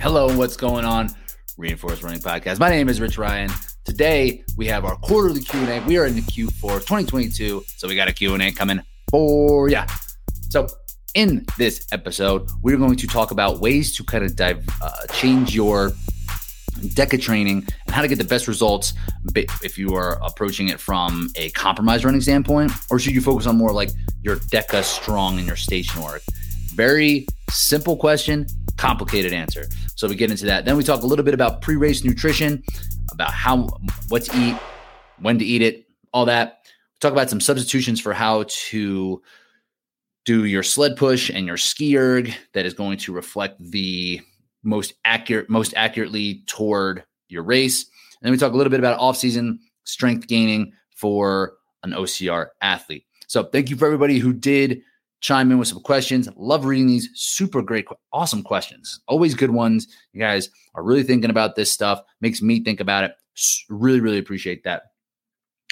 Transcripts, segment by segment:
Hello, and what's going on? Reinforced Running Podcast. My name is Rich Ryan. Today we have our quarterly Q&A. We are in the Q4 2022, so we got a Q&A coming for ya. So in this episode, we're going to talk about ways to kind of dive, uh, change your DEKA training and how to get the best results if you are approaching it from a compromised running standpoint, or should you focus on more like your DEKA strong and your station work? Very simple question, complicated answer. So we get into that. Then we talk a little bit about pre-race nutrition, about how what to eat, when to eat it, all that. We talk about some substitutions for how to do your sled push and your ski erg that is going to reflect the most accurate most accurately toward your race. And then we talk a little bit about off-season strength gaining for an OCR athlete. So thank you for everybody who did chime in with some questions. Love reading these super great, awesome questions. Always good ones. You guys are really thinking about this stuff. Makes me think about it. Really, really appreciate that.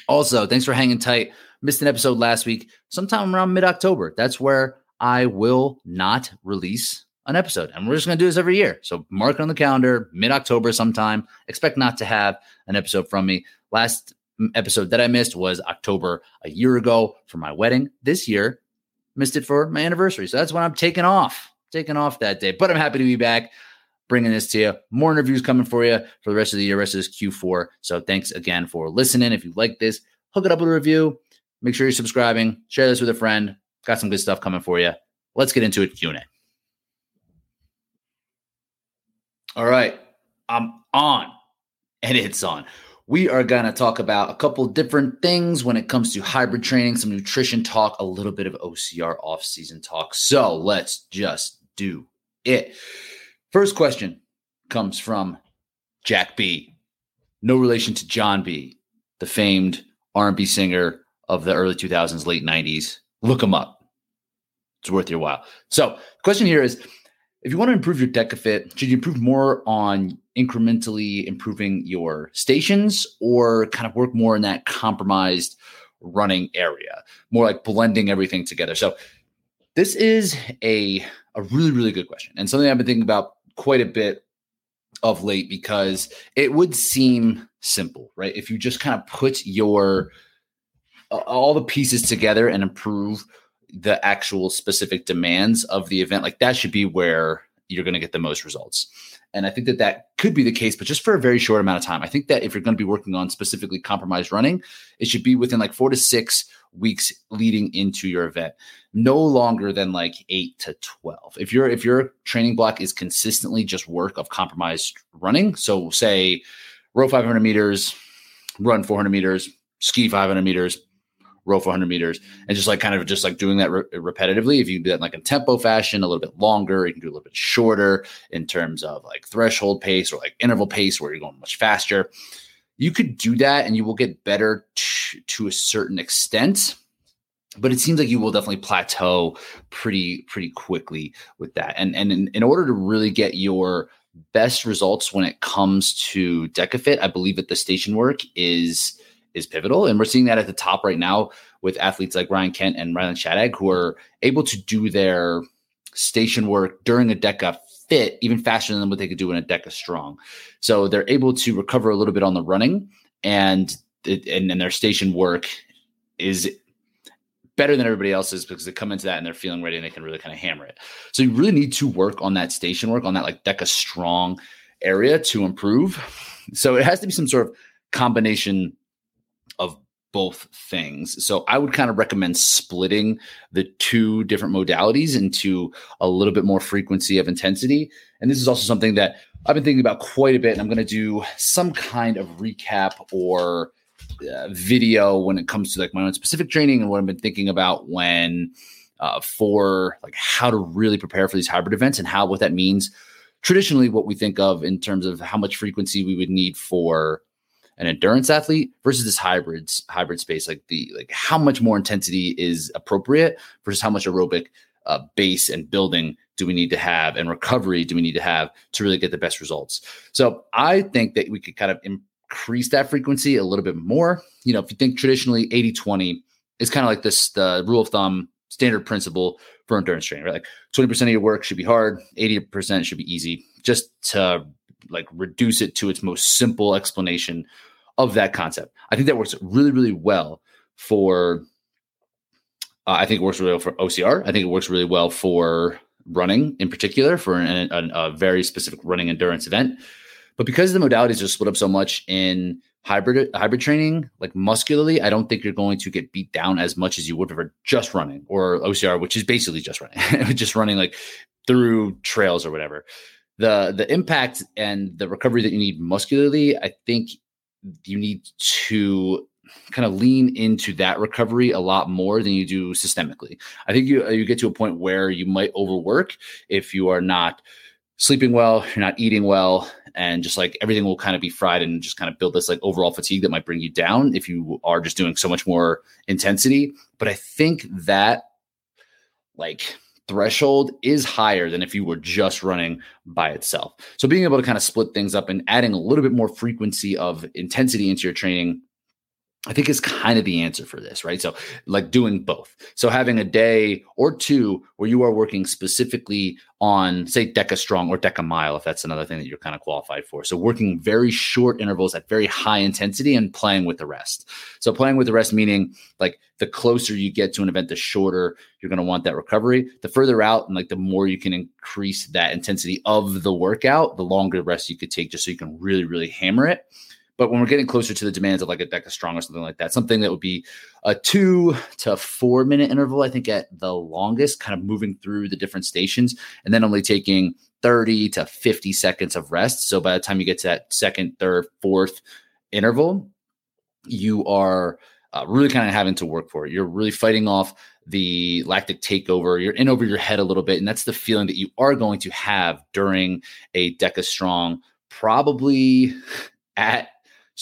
Also, thanks for hanging tight. Missed an episode last week, sometime around mid October. That's where I will not release an episode. And we're just going to do this every year. So mark it on the calendar, mid October sometime. Expect not to have an episode from me. Last mm, episode that I missed was October a year ago for my wedding. This year, missed it for my anniversary. So that's when I'm taking off, taking off that day. But I'm happy to be back bringing this to you. More interviews coming for you for the rest of the year, rest of this Q4. So thanks again for listening. If you like this, hook it up with a review. Make sure you're subscribing. Share this with a friend. Got some good stuff coming for you. Let's get into it. Q&A. All right, I'm on, and it's on we are going to talk about a couple different things when it comes to hybrid training, some nutrition talk, a little bit of OCR off-season talk. So let's just do it. First question comes from Jack B. No relation to Jon B, the famed R&B singer of the early 2000s, late 90s. Look him up. It's worth your while. So, question here is if you want to improve your DEKA fit, should you improve more on incrementally improving your stations or kind of work more in that compromised running area, more like blending everything together? So this is a, a really, really good question and something I've been thinking about quite a bit of late because it would seem simple, right? If you just kind of put your all the pieces together and improve the actual specific demands of the event, like that should be where you're going to get the most results. And I think that that could be the case, but just for a very short amount of time. I think that if you're going to be working on specifically compromised running, it should be within like four to six weeks leading into your event, no longer than like eight to 12. If your if your training block is consistently just work of compromised running, so say row 500 meters, run 400 meters, ski 500 meters, row 400 meters and just like kind of just like doing that re- repetitively. If you do that in like a tempo fashion a little bit longer you can do a little bit shorter in terms of like threshold pace or like interval pace where you're going much faster. You could do that and you will get better t- to a certain extent but it seems like you will definitely plateau pretty pretty quickly with that. And and in, in order to really get your best results when it comes to dekafit i believe that the station work is is pivotal. And we're seeing that at the top right now with athletes like Ryan Kent and Rylan Shadag, who are able to do their station work during a DEKA fit even faster than what they could do in a DEKA strong. So they're able to recover a little bit on the running and and then their station work is better than everybody else's because they come into that and they're feeling ready and they can really kind of hammer it. So you really need to work on that station work on that like DEKA strong area to improve. So it has to be some sort of combination both things. So I would kind of recommend splitting the two different modalities into a little bit more frequency of intensity. And this is also something that I've been thinking about quite a bit. And I'm going to do some kind of recap or uh, video when it comes to like my own specific training and what I've been thinking about when uh, for like how to really prepare for these hybrid events and how what that means. Traditionally, what we think of in terms of how much frequency we would need for an endurance athlete versus this hybrids hybrid space like the like how much more intensity is appropriate versus how much aerobic uh, base and building do we need to have and recovery do we need to have to really get the best results so i think that we could kind of increase that frequency a little bit more you know if you think traditionally 80 20 is kind of like this the rule of thumb standard principle for endurance training, right? Like 20% of your work should be hard, 80% should be easy, just to like reduce it to its most simple explanation of that concept. I think that works really, really well for. Uh, I think it works really well for OCR. I think it works really well for running in particular for an, an, a very specific running endurance event. But because the modalities are split up so much in hybrid hybrid training, like muscularly, I don't think you're going to get beat down as much as you would for just running or OCR, which is basically just running, just running like through trails or whatever. The the impact and the recovery that you need muscularly, I think you need to kind of lean into that recovery a lot more than you do systemically. I think you you get to a point where you might overwork if you are not sleeping well, you're not eating well, and just like everything will kind of be fried and just kind of build this like overall fatigue that might bring you down if you are just doing so much more intensity. But I think that like threshold is higher than if you were just running by itself. So being able to kind of split things up and adding a little bit more frequency of intensity into your training I think is kind of the answer for this, right? So, like doing both. So, having a day or two where you are working specifically on, say, Deka Strong or Deka Mile, if that's another thing that you're kind of qualified for. So, working very short intervals at very high intensity and playing with the rest. So, playing with the rest meaning like the closer you get to an event, the shorter you're going to want that recovery. The further out and like the more you can increase that intensity of the workout, the longer rest you could take just so you can really, really hammer it. But when we're getting closer to the demands of like a Deka Strong or something like that, something that would be a two to four minute interval, I think at the longest, kind of moving through the different stations and then only taking 30 to 50 seconds of rest. So by the time you get to that second, third, fourth interval, you are uh, really kind of having to work for it. You're really fighting off the lactic takeover. You're in over your head a little bit. And that's the feeling that you are going to have during a Deka Strong, probably at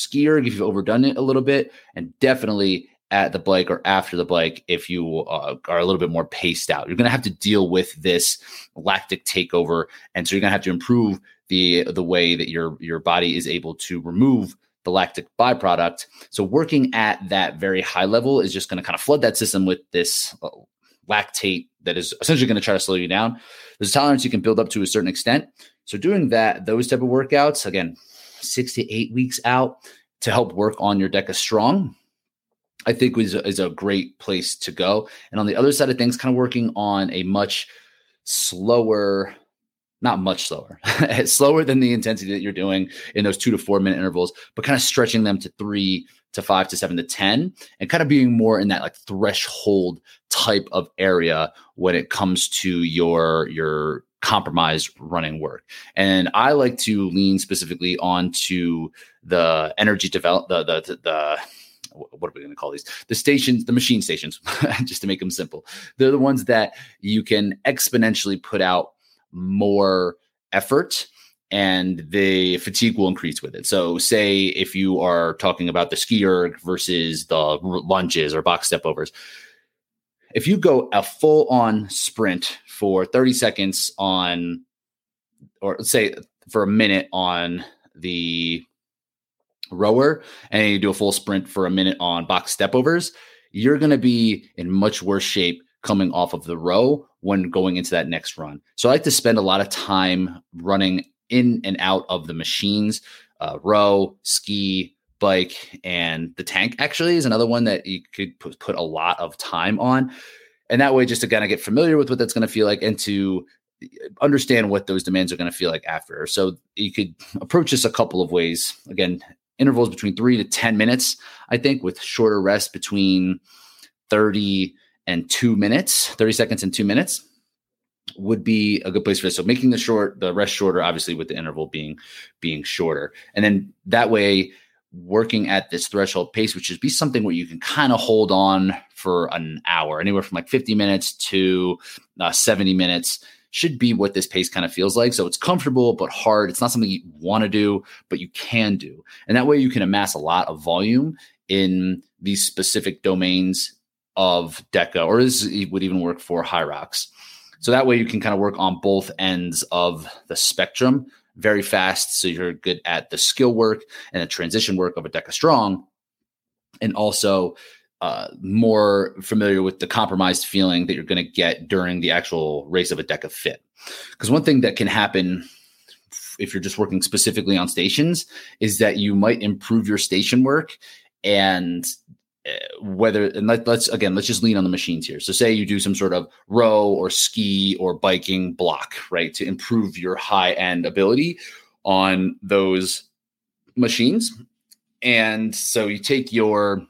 ski erg if you've overdone it a little bit, and definitely at the bike or after the bike if you uh, are a little bit more paced out. You're going to have to deal with this lactic takeover, and so you're going to have to improve the the way that your your body is able to remove the lactic byproduct. So working at that very high level is just going to kind of flood that system with this uh, lactate that is essentially going to try to slow you down. There's a tolerance you can build up to a certain extent. So doing that, those type of workouts, again, six to eight weeks out to help work on your deck Deka Strong, I think is a, is a great place to go. And on the other side of things, kind of working on a much slower, not much slower, slower than the intensity that you're doing in those two to four minute intervals, but kind of stretching them to three to five to seven to 10 and kind of being more in that like threshold type of area when it comes to your, your, compromised running work. And I like to lean specifically onto the energy develop the the the, the what are we going to call these? The stations, the machine stations, just to make them simple. They're the ones that you can exponentially put out more effort and the fatigue will increase with it. So, say if you are talking about the ski erg versus the lunges or box step overs, if you go a full on sprint for 30 seconds on, or say for a minute on the rower, and you do a full sprint for a minute on box stepovers, you're going to be in much worse shape coming off of the row when going into that next run. So I like to spend a lot of time running in and out of the machines, uh, row, ski, bike and the tank actually is another one that you could put, a lot of time on. And that way just to kind of get familiar with what that's going to feel like and to uh, understand what those demands are going to feel like after. So you could approach this a couple of ways. Again intervals between three to 10 minutes i think with shorter rest between 30 and two minutes 30 seconds and two minutes would be a good place for this. So making the short, the rest shorter, obviously with the interval being being shorter, and then that way working at this threshold pace, which is be something where you can kind of hold on for an hour, anywhere from like 50 minutes to uh, 70 minutes should be what this pace kind of feels like. So it's comfortable but hard. It's not something you want to do, but you can do. And that way you can amass a lot of volume in these specific domains of DEKA, or this would even work for Hyrox. So that way you can kind of work on both ends of the spectrum very fast. So you're good at the skill work and the transition work of a Deka Strong. And also uh, more familiar with the compromised feeling that you're going to get during the actual race of a DEKA fit. Because one thing that can happen if you're just working specifically on stations is that you might improve your station work and whether and let, us again let's just lean on the machines here so say you do some sort of row or ski or biking block right to improve your high end ability on those machines and so you take your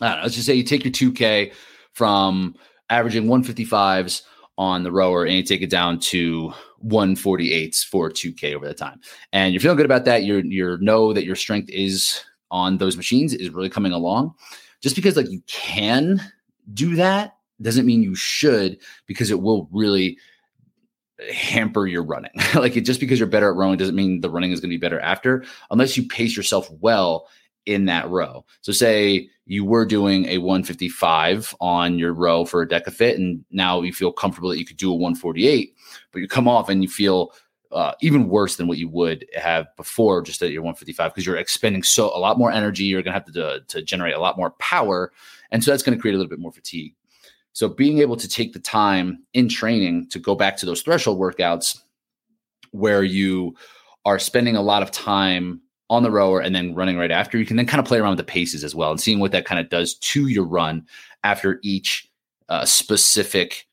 I don't know, let's just say you take your 2K from averaging 155s on the rower and you take it down to 148s for 2K over the time. And you're feeling good about that. You're you know that your strength is on those machines is really coming along. Just because like you can do that doesn't mean you should because it will really hamper your running. like it just because you're better at rowing doesn't mean the running is going to be better after unless you pace yourself well in that row. So say you were doing a 155 on your row for a DEKA fit, and now you feel comfortable that you could do a 148, but you come off and you feel uh, even worse than what you would have before just at your 155 because you're expending so a lot more energy. You're going to have to, to generate a lot more power. And so that's going to create a little bit more fatigue. So being able to take the time in training to go back to those threshold workouts where you are spending a lot of time on the rower and then running right after, you can then kind of play around with the paces as well and seeing what that kind of does to your run after each uh, specific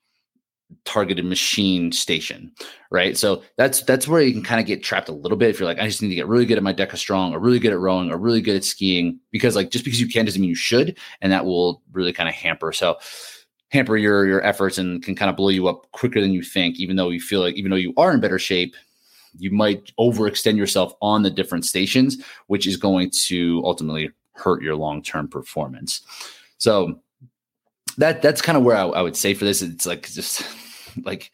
targeted machine station, right? So that's that's where you can kind of get trapped a little bit if you're like, I just need to get really good at my DEKA strong, or really good at rowing, or really good at skiing, because like just because you can doesn't mean you should, and that will really kind of hamper. So hamper your your efforts and can kind of blow you up quicker than you think, even though you feel like even though you are in better shape, you might overextend yourself on the different stations, which is going to ultimately hurt your long term performance. So that that's kind of where I, I, would say for this. It's like just like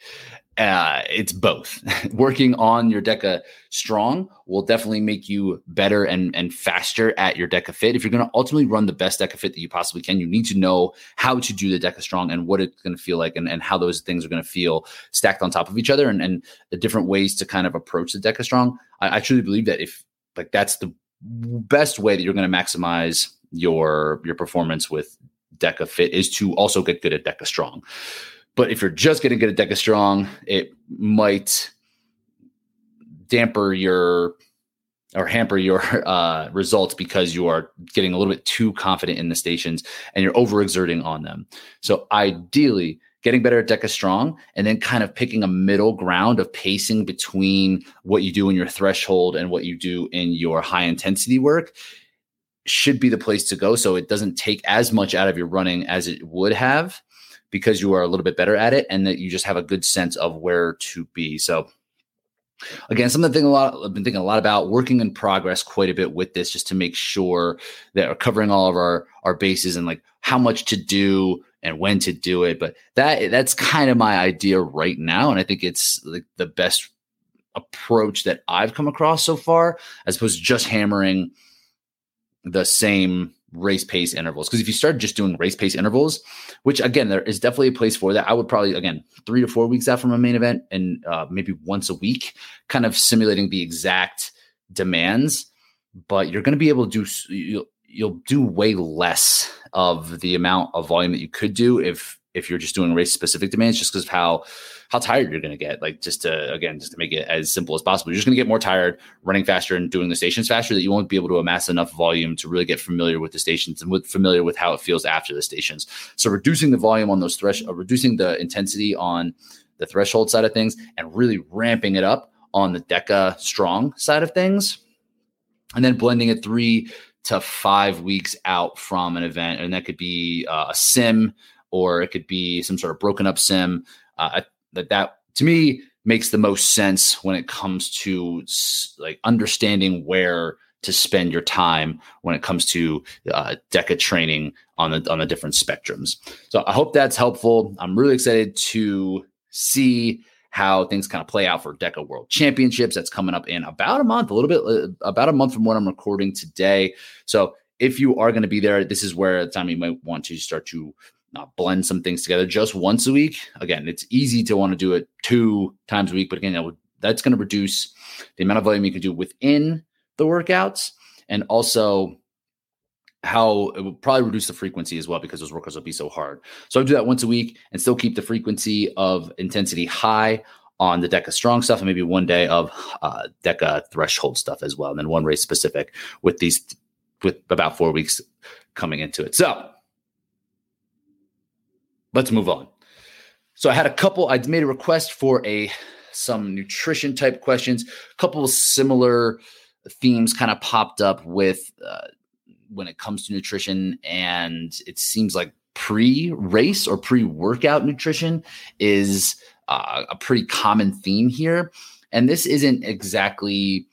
uh, it's both. Working on your DEKA strong will definitely make you better and and faster at your DEKA fit. If you're going to ultimately run the best DEKA fit that you possibly can, you need to know how to do the DEKA strong and what it's going to feel like and, and how those things are going to feel stacked on top of each other and, and the different ways to kind of approach the DEKA strong. I, I truly believe that if like that's the best way that you're going to maximize your your performance with DEKA fit is to also get good at Deka strong. But if you're just getting good at Deka strong, it might damper your or hamper your uh, results because you are getting a little bit too confident in the stations and you're overexerting on them. So ideally, getting better at Deka strong and then kind of picking a middle ground of pacing between what you do in your threshold and what you do in your high intensity work should be the place to go. So it doesn't take as much out of your running as it would have because you are a little bit better at it and that you just have a good sense of where to be. So again, something thing a lot I've been thinking a lot about working in progress quite a bit with this just to make sure that we're covering all of our our bases and like how much to do and when to do it. But that that's kind of my idea right now. And I think it's like the best approach that I've come across so far, as opposed to just hammering the same race pace intervals. Because if you start just doing race pace intervals, which again, there is definitely a place for that. I would probably, again, three to four weeks out from a main event and uh, maybe once a week, kind of simulating the exact demands. But you're going to be able to do, you'll, you'll do way less of the amount of volume that you could do if if you're just doing race specific demands just because of how how tired you're going to get like just to again just to make it as simple as possible. You're just going to get more tired running faster and doing the stations faster that you won't be able to amass enough volume to really get familiar with the stations and with familiar with how it feels after the stations. So reducing the volume on those thresh uh, reducing the intensity on the threshold side of things and really ramping it up on the deka strong side of things and then blending it three to five weeks out from an event. And that could be uh, a sim or it could be some sort of broken up sim. Uh, that that to me makes the most sense when it comes to like understanding where to spend your time when it comes to uh, DEKA training on the on the different spectrums. So I hope that's helpful. I'm really excited to see how things kind of play out for DEKA World Championships. That's coming up in about a month, a little bit uh, about a month from when I'm recording today. So if you are going to be there, this is where the time you might want to start to uh, blend some things together just once a week. Again, it's easy to want to do it two times a week, but again, that would, that's going to reduce the amount of volume you can do within the workouts and also how it will probably reduce the frequency as well because those workouts will be so hard. So I do that once a week and still keep the frequency of intensity high on the DEKA strong stuff and maybe one day of uh, DEKA threshold stuff as well. And then one race specific with these, with about four weeks coming into it. So let's move on. So I had a couple, I made a request for a, some nutrition type questions, a couple similar themes kind of popped up with, uh, when it comes to nutrition and it seems like pre-race or pre-workout nutrition is uh, a pretty common theme here. And this isn't exactly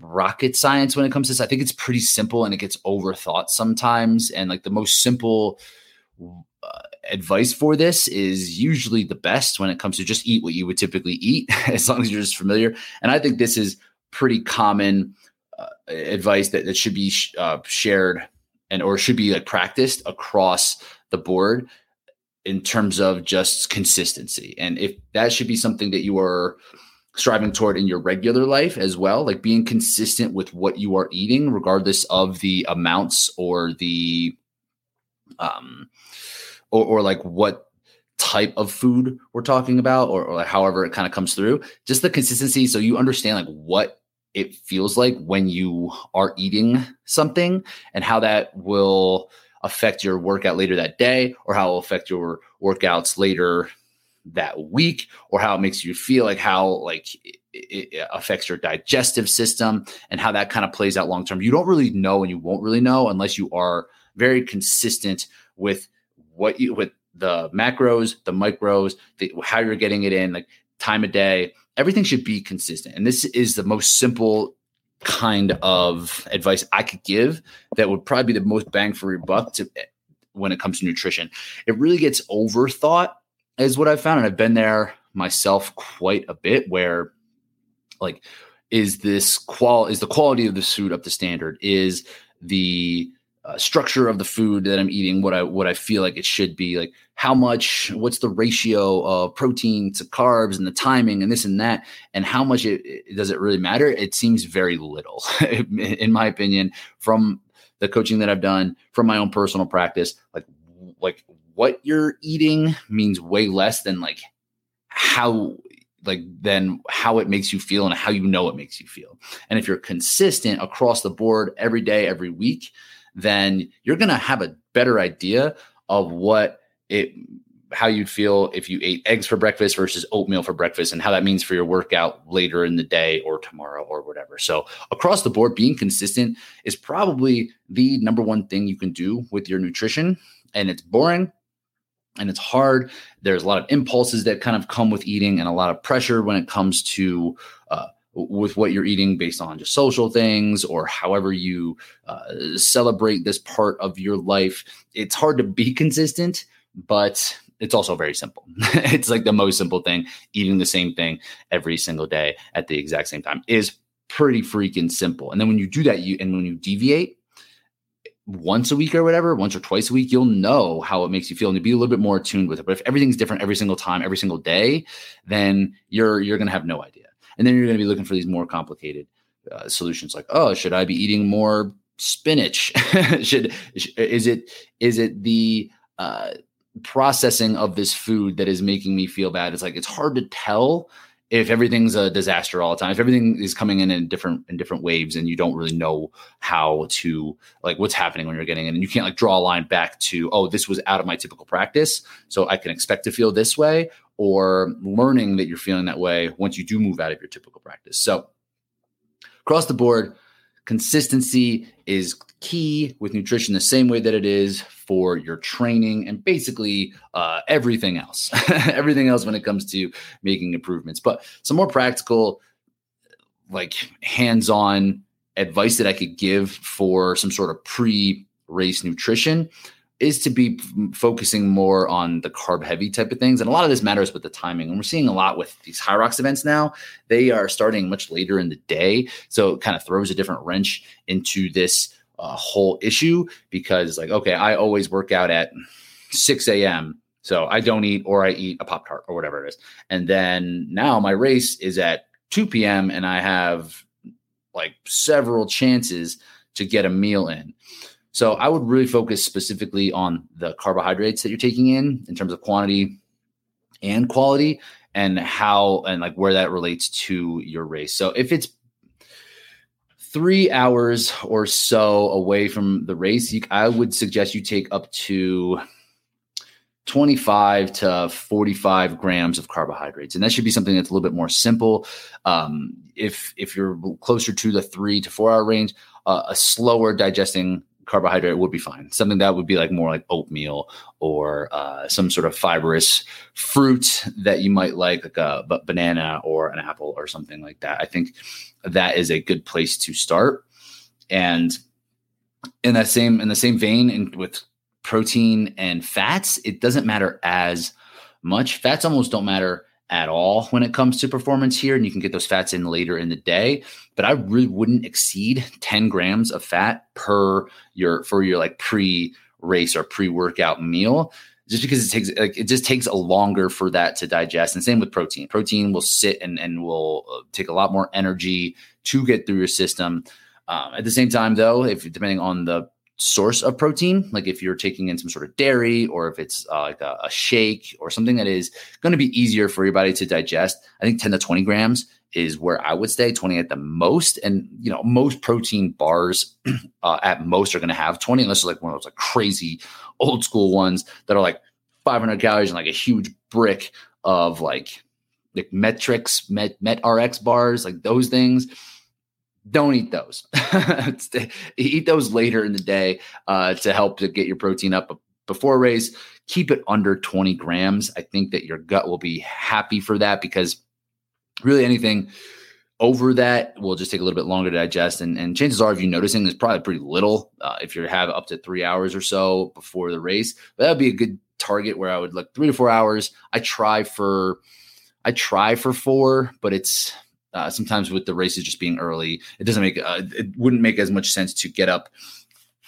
rocket science when it comes to this. I think it's pretty simple and it gets overthought sometimes. And like the most simple advice for this is usually the best when it comes to just eat what you would typically eat, as long as you're just familiar. And I think this is pretty common uh, advice that, that should be sh- uh, shared and or should be like practiced across the board in terms of just consistency. And if that should be something that you are striving toward in your regular life as well, like being consistent with what you are eating, regardless of the amounts or the, um, or, or like what type of food we're talking about, or, or like however it kind of comes through, just the consistency. So you understand like what it feels like when you are eating something and how that will affect your workout later that day or how it will affect your workouts later that week or how it makes you feel like how like it, it affects your digestive system and how that kind of plays out long term you don't really know and you won't really know unless you are very consistent with what you with the macros the micros the, how you're getting it in like time of day everything should be consistent and this is the most simple kind of advice I could give that would probably be the most bang for your buck to eh, when it comes to nutrition. It really gets overthought, is what I've found, and I've been there myself quite a bit. Where, like, is this qual is the quality of the food up to standard? Is the uh, structure of the food that I'm eating what I what I feel like it should be like how much what's the ratio of protein to carbs and the timing and this and that and how much it, it does it really matter? It seems very little in my opinion from the coaching that I've done from my own personal practice. Like like what you're eating means way less than like how like then how it makes you feel and how you know it makes you feel. And if you're consistent across the board every day every week then you're going to have a better idea of what it how you'd feel if you ate eggs for breakfast versus oatmeal for breakfast and how that means for your workout later in the day or tomorrow or whatever. So, across the board, being consistent is probably the number one thing you can do with your nutrition. And it's boring and it's hard. There's a lot of impulses that kind of come with eating and a lot of pressure when it comes to uh, with what you're eating based on just social things or however you uh, celebrate this part of your life. It's hard to be consistent, but it's also very simple. it's like the most simple thing. Eating the same thing every single day at the exact same time is pretty freaking simple. And then when you do that, you and when you deviate once a week or whatever, once or twice a week, you'll know how it makes you feel and be a little bit more attuned with it. But if everything's different every single time, every single day, then you're you're gonna have no idea. And then you're going to be looking for these more complicated uh, solutions like, oh, should I be eating more spinach? should is it is it the uh, processing of this food that is making me feel bad? It's like it's hard to tell if everything's a disaster all the time if everything is coming in in different in different waves and you don't really know how to like what's happening when you're getting in and you can't like draw a line back to oh this was out of my typical practice so i can expect to feel this way or learning that you're feeling that way once you do move out of your typical practice. So, across the board, consistency is key with nutrition the same way that it is for your training and basically uh, everything else everything else when it comes to making improvements but some more practical like hands-on advice that i could give for some sort of pre race nutrition is to be focusing more on the carb heavy type of things. And a lot of this matters with the timing. And we're seeing a lot with these Hyrox events now. They are starting much later in the day. So it kind of throws a different wrench into this uh, whole issue because, like, okay, I always work out at 6 a.m. So I don't eat or I eat a Pop Tart or whatever it is. And then now my race is at 2 p.m. and I have like several chances to get a meal in. So I would really focus specifically on the carbohydrates that you're taking in in terms of quantity and quality and how and like where that relates to your race. So if it's three hours or so away from the race, you, I would suggest you take up to 25 to 45 grams of carbohydrates. And that should be something that's a little bit more simple. Um, if if you're closer to the three to four hour range uh, a slower digesting carbohydrate would be fine. Something that would be like more like oatmeal or uh, some sort of fibrous fruit that you might like like a banana or an apple or something like that. I think that is a good place to start. And in that same in the same vein and with protein and fats, it doesn't matter as much. Fats almost don't matter at all when it comes to performance here, and you can get those fats in later in the day. But I really wouldn't exceed 10 grams of fat per your for your like pre race or pre workout meal. Just because it takes like it just takes a longer for that to digest, and same with protein. Protein will sit and and will uh, take a lot more energy to get through your system. Um, at the same time, though, if depending on the source of protein, like if you're taking in some sort of dairy or if it's uh, like a, a, shake or something that is going to be easier for your body to digest, I think 10 to 20 grams is where I would stay, 20 at the most. And, you know, most protein bars uh, at most are going to have 20, unless it's like one of those like crazy old school ones that are like 500 calories and like a huge brick of like, like Met-Rx, Met, Met RX bars, like those things don't eat those. eat those later in the day uh, to help to get your protein up before race. Keep it under 20 grams. I think that your gut will be happy for that because really anything over that will just take a little bit longer to digest. And, and chances are, if you're noticing, there's probably pretty little uh, if you have up to three hours or so before the race. But that would be a good target where I would look three to four hours. I try for I try for four, but it's uh, sometimes with the races just being early, it doesn't make uh, it wouldn't make as much sense to get up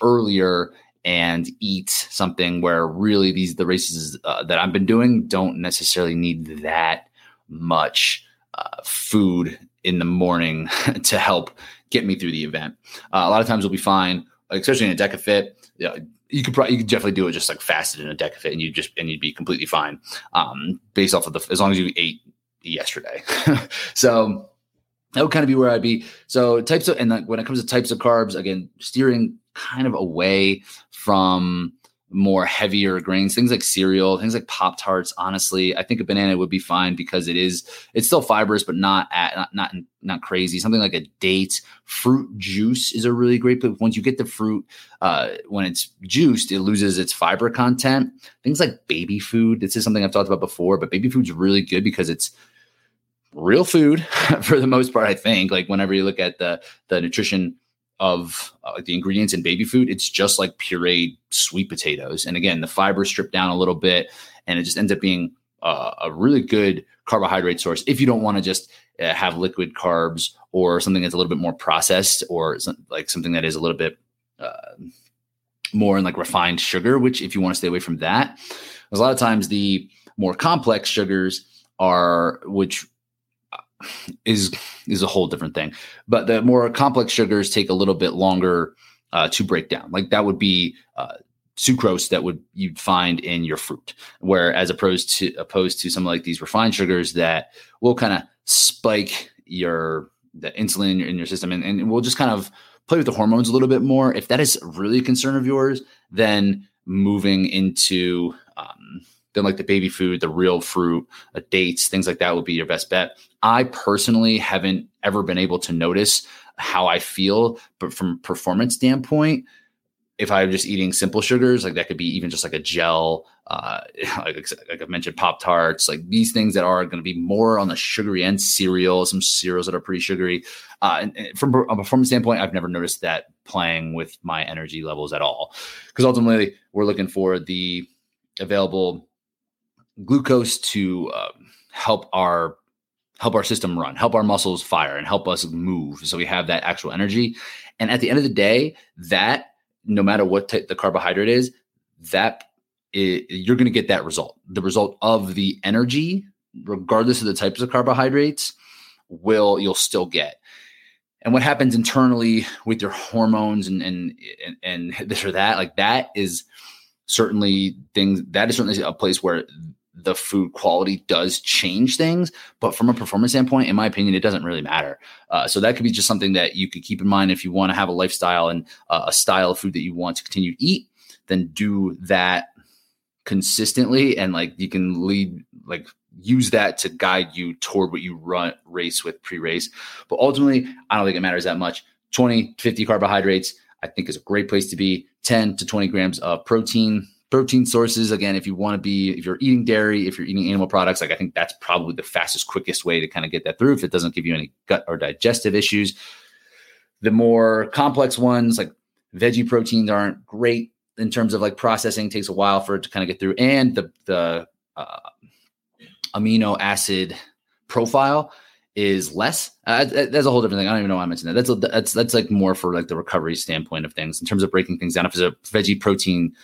earlier and eat something where really these the races uh, that I've been doing don't necessarily need that much uh, food in the morning to help get me through the event. Uh, a lot of times we'll be fine, especially in a DekaFit. You, know, you could probably you could definitely do it just like fasted in a DekaFit, and you just and you'd be completely fine um, based off of the as long as you ate yesterday. so that would kind of be where I'd be. So types of and when it comes to types of carbs, again, steering kind of away from more heavier grains, things like cereal, things like Pop Tarts. Honestly, I think a banana would be fine because it is it's still fibrous, but not at not not, not crazy. Something like a date, fruit juice is a really great. But once you get the fruit, uh, when it's juiced, it loses its fiber content. Things like baby food. This is something I've talked about before, but baby food's really good because it's real food for the most part. I think like whenever you look at the the nutrition of uh, the ingredients in baby food, it's just like pureed sweet potatoes. And again, the fiber stripped down a little bit, and it just ends up being uh, a really good carbohydrate source. If you don't want to just uh, have liquid carbs or something that's a little bit more processed, or some, like something that is a little bit uh, more in like refined sugar, which if you want to stay away from that, a lot of times the more complex sugars are which is is a whole different thing. But the more complex sugars take a little bit longer uh, to break down. Like that would be uh, sucrose that would you'd find in your fruit, where as opposed to opposed to some like these refined sugars that will kind of spike your the insulin in your, in your system, and, and we'll just kind of play with the hormones a little bit more. If that is really a concern of yours, then moving into um, then like the baby food, the real fruit, uh, dates, things like that would be your best bet. I personally haven't ever been able to notice how I feel, but from performance standpoint, if I'm just eating simple sugars, like that could be even just like a gel, uh, like, like I mentioned, Pop Tarts, like these things that are going to be more on the sugary end, cereal, some cereals that are pretty sugary. Uh, and, and from a performance standpoint, I've never noticed that playing with my energy levels at all. Because ultimately, we're looking for the available glucose to uh, help our help our system run, help our muscles fire, and help us move. So we have that actual energy. And at the end of the day, that no matter what t- the carbohydrate is, that is, you're going to get that result. The result of the energy, regardless of the types of carbohydrates, will you'll still get. and what happens internally with your hormones and and and, and this or that like that is certainly things that is certainly a place where the food quality does change things but from a performance standpoint in my opinion it doesn't really matter uh, so that could be just something that you could keep in mind if you want to have a lifestyle and uh, a style of food that you want to continue to eat then do that consistently and like you can lead like use that to guide you toward what you run race with pre-race. But ultimately, I don't think it matters that much. 20, 50 carbohydrates, I think is a great place to be. 10 to 20 grams of protein. Protein sources, again, if you want to be, if you're eating dairy, if you're eating animal products, like I think that's probably the fastest, quickest way to kind of get that through if it doesn't give you any gut or digestive issues. The more complex ones, like veggie proteins, aren't great in terms of like processing, takes a while for it to kind of get through. And the, the, uh, amino acid profile is less. Uh, that's a whole different thing. I don't even know why I mentioned that. That's a, that's that's like more for like the recovery standpoint of things in terms of breaking things down. If it's a veggie protein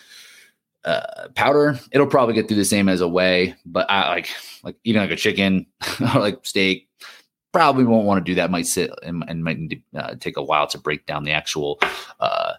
uh, powder, it'll probably get through the same as a whey. But I like like eating like a chicken or like steak. Probably won't want to do that. Might sit and, and might need to uh, take a while to break down the actual uh,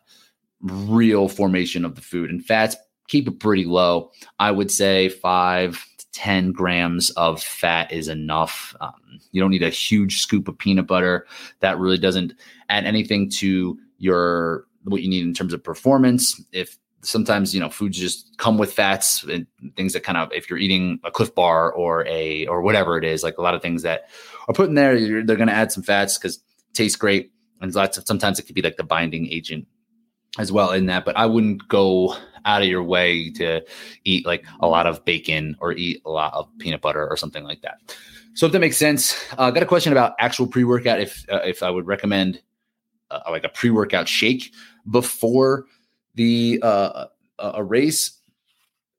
real formation of the food. And fats keep it pretty low. I would say five to 10 grams of fat is enough. Um, you don't need a huge scoop of peanut butter. That really doesn't add anything to your what you need in terms of performance. If sometimes you know foods just come with fats and things that kind of if you're eating a Clif Bar or a or whatever it is, like a lot of things that are put in there, they're going to add some fats because tastes great. And lots of sometimes it could be like the binding agent as well in that. But I wouldn't go out of your way to eat like a lot of bacon or eat a lot of peanut butter or something like that. So if that makes sense, I uh, got a question about actual pre-workout. If uh, if I would recommend uh, like a pre-workout shake before the uh, a race.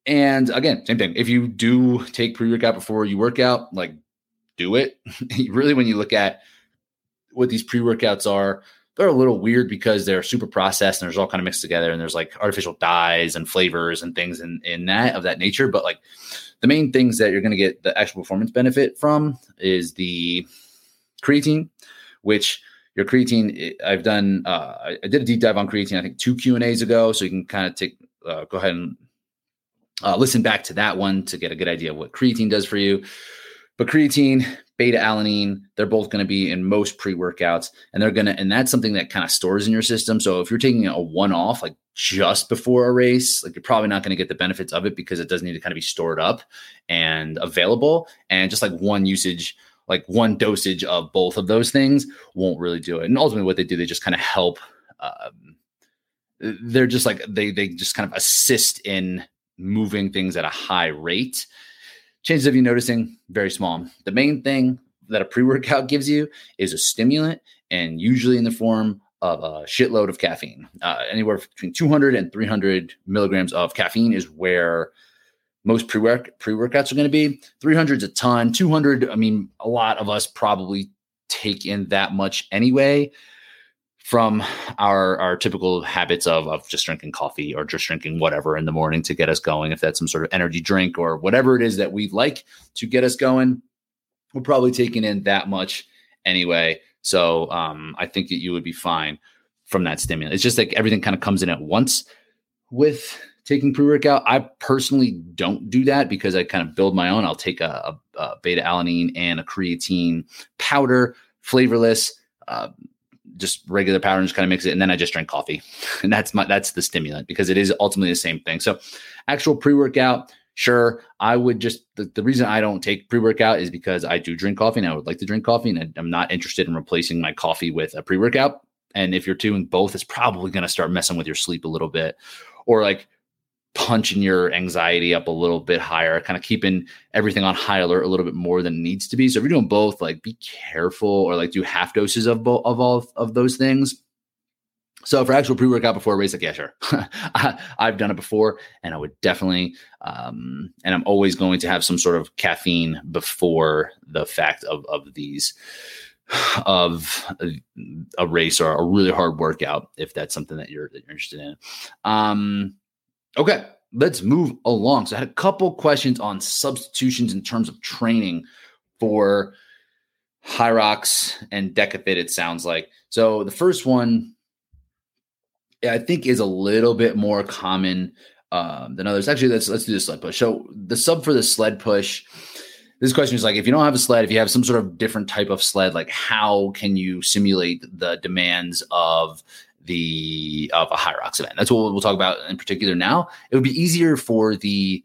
And again, same thing. If you do take pre-workout before you work out, like do it. really, when you look at what these pre-workouts are, they're a little weird because they're super processed and there's all kind of mixed together and there's like artificial dyes and flavors and things in, in that of that nature. But like the main things that you're going to get the actual performance benefit from is the creatine, which your creatine, I've done, uh, I did a deep dive on creatine, I think two Q and A's ago. So you can kind of take, uh, go ahead and uh, listen back to that one to get a good idea of what creatine does for you. But creatine, beta alanine, they're both going to be in most pre workouts. And they're going to, and that's something that kind of stores in your system. So if you're taking a one off, like just before a race, like you're probably not going to get the benefits of it because it does need to kind of be stored up and available. And just like one usage, like one dosage of both of those things won't really do it. And ultimately, what they do, they just kind of help. Um, they're just like they they just kind of assist in moving things at a high rate Chances of you noticing very small. The main thing that a pre workout gives you is a stimulant, and usually in the form of a shitload of caffeine. Uh, anywhere between 200 and 300 milligrams of caffeine is where most pre-work pre-workouts are going to be. 300 is a ton. 200, I mean, a lot of us probably take in that much anyway from our our typical habits of of just drinking coffee or just drinking whatever in the morning to get us going if that's some sort of energy drink or whatever it is that we like to get us going we're probably taking in that much anyway so um, i think that you would be fine from that stimulus it's just like everything kind of comes in at once with taking pre-workout. I personally don't do that because i kind of build my own. I'll take a, a, a beta alanine and a creatine powder flavorless uh, just regular powder and just kind of mix it and then i just drink coffee. And that's my that's the stimulant because it is ultimately the same thing. So actual pre-workout sure i would just the, the reason i don't take pre-workout is because i do drink coffee and i would like to drink coffee and i'm not interested in replacing my coffee with a pre-workout. And if you're doing both it's probably going to start messing with your sleep a little bit. Or like punching your anxiety up a little bit higher, kind of keeping everything on high alert a little bit more than needs to be. So if you're doing both, like be careful or like do half doses of both of all of those things. So for actual pre-workout before a race, like yeah, sure, I, have done it before, and I would definitely, um, and I'm always going to have some sort of caffeine before the fact of of these of a, a race or a really hard workout if that's something that you're, that you're interested in. Um, Okay, let's move along. So I had a couple questions on substitutions in terms of training for Hyrox and Dekafit, it sounds like. So the first one, I think, is a little bit more common um, than others. Actually, let's let's do the sled push. So the sub for the sled push. This question is like, if you don't have a sled, if you have some sort of different type of sled, like how can you simulate the demands of the of a Hyrox event? That's what we'll talk about in particular now. It would be easier for the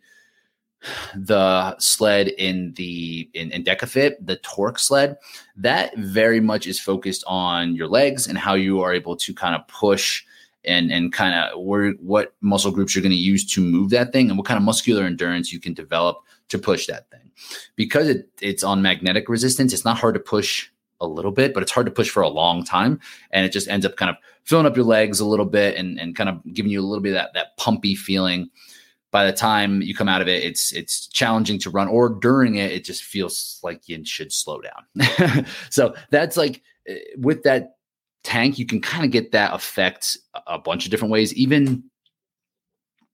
the sled in the in, in Dekafit, the torque sled, that very much is focused on your legs and how you are able to kind of push and and kind of where what muscle groups you're going to use to move that thing and what kind of muscular endurance you can develop to push that thing. Because it, it's on magnetic resistance, it's not hard to push a little bit, but it's hard to push for a long time. And it just ends up kind of filling up your legs a little bit and, and kind of giving you a little bit of that, that pumpy feeling by the time you come out of it, it's it's challenging to run, or during it, it just feels like you should slow down. so that's like eh, with that tank, you can kind of get that effect a bunch of different ways. Even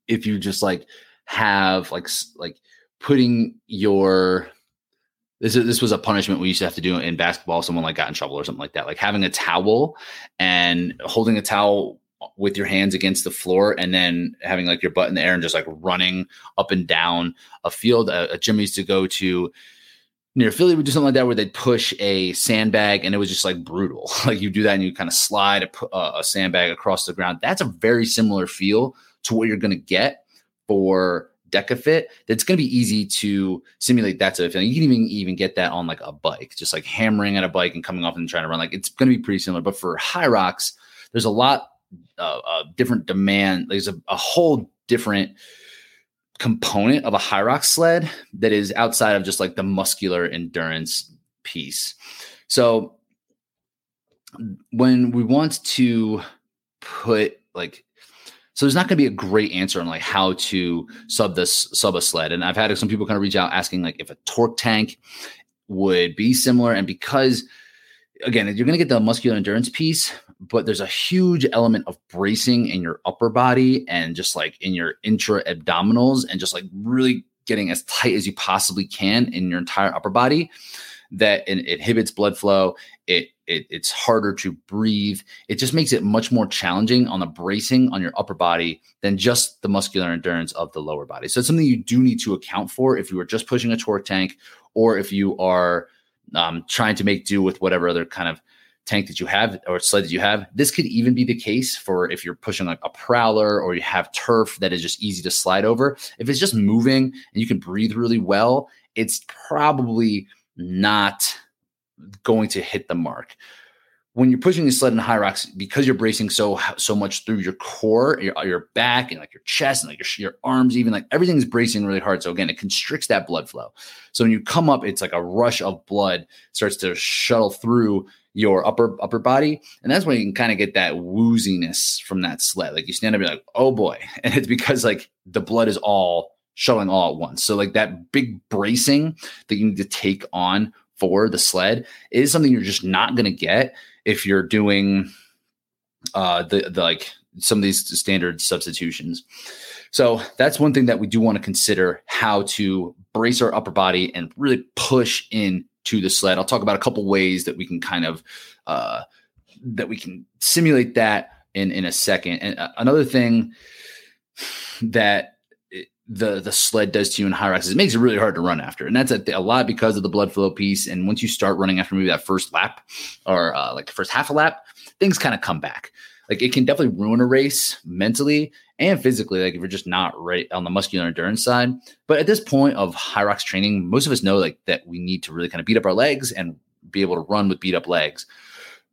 if you just like have like like putting your this is, this was a punishment we used to have to do in basketball. Someone like got in trouble or something like that, like having a towel and holding a towel with your hands against the floor and then having like your butt in the air and just like running up and down a field. A, a gym used to go to near Philly would do something like that where they'd push a sandbag and it was just like brutal. like you do that and you kind of slide a, a sandbag across the ground. That's a very similar feel to what you're going to get for Dekafit. That's going to be easy to simulate that sort of feeling. You can even even get that on like a bike, just like hammering at a bike and coming off and trying to run. Like it's going to be pretty similar. But for Hyrox, there's a lot uh, a different demand. There's a, a whole different component of a Hyrox sled that is outside of just like the muscular endurance piece. So when we want to put like so there's not going to be a great answer on like how to sub this sub a sled. And i've had some people kind of reach out asking like if a torque tank would be similar. And because again you're going to get the muscular endurance piece but there's a huge element of bracing in your upper body and just like in your intra abdominals and just like really getting as tight as you possibly can in your entire upper body that inhibits blood flow it, it it's harder to breathe it just makes it much more challenging on the bracing on your upper body than just the muscular endurance of the lower body so it's something you do need to account for if you are just pushing a torque tank or if you are um, trying to make do with whatever other kind of tank that you have or sled that you have. This could even be the case for if you're pushing like a prowler or you have turf that is just easy to slide over. If it's just moving and you can breathe really well, it's probably not going to hit the mark when you're pushing the sled in Hyrox, because you're bracing so so much through your core, your, your back, and like your chest, and like your, your arms, even like everything's bracing really hard. So again, it constricts that blood flow. So when you come up, it's like a rush of blood starts to shuttle through your upper upper body, and that's when you can kind of get that wooziness from that sled. Like you stand up, you're like, oh boy, and it's because like the blood is all shuttling all at once. So like that big bracing that you need to take on for the sled is something you're just not going to get if you're doing uh, the, the like some of these standard substitutions. So that's one thing that we do want to consider how to brace our upper body and really push in to the sled. I'll talk about a couple ways that we can kind of uh, that we can simulate that in in a second. And uh, another thing that the the sled does to you in high is it makes it really hard to run after, and that's a, a, lot because of the blood flow piece. And once you start running after maybe that first lap or uh, like the first half a lap, things kind of come back. Like it can definitely ruin a race mentally and physically. Like if you're just not right on the muscular endurance side. But at this point of Hyrox training, most of us know like that we need to really kind of beat up our legs and be able to run with beat up legs.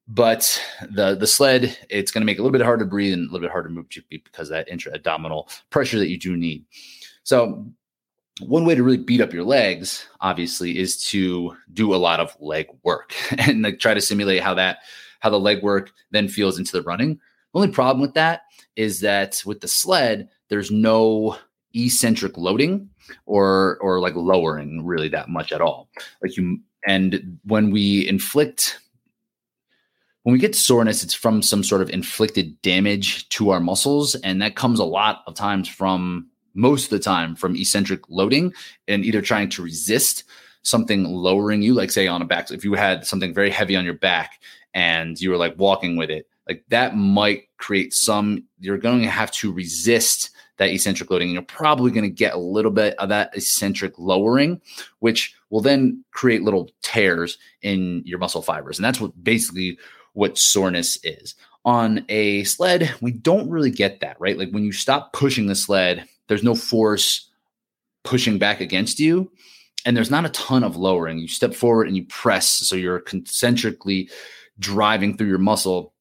But the the sled, it's going to make it a little bit harder to breathe and a little bit harder to move because that intra abdominal pressure that you do need. So, one way to really beat up your legs, obviously, is to do a lot of leg work and like try to simulate how that how the leg work then feels into the running. The only problem with that is that with the sled, there's no eccentric loading or or like lowering really that much at all. Like you and when we inflict when we get soreness, it's from some sort of inflicted damage to our muscles, and that comes a lot of times from most of the time from eccentric loading and either trying to resist something lowering you, like say on a back, if you had something very heavy on your back and you were like walking with it, like that might create some, you're going to have to resist that eccentric loading. And you're probably going to get a little bit of that eccentric lowering, which will then create little tears in your muscle fibers. And that's what basically what soreness is. On a sled, we don't really get that, right? Like when you stop pushing the sled, there's no force pushing back against you. And there's not a ton of lowering. You step forward and you press. So you're concentrically driving through your muscle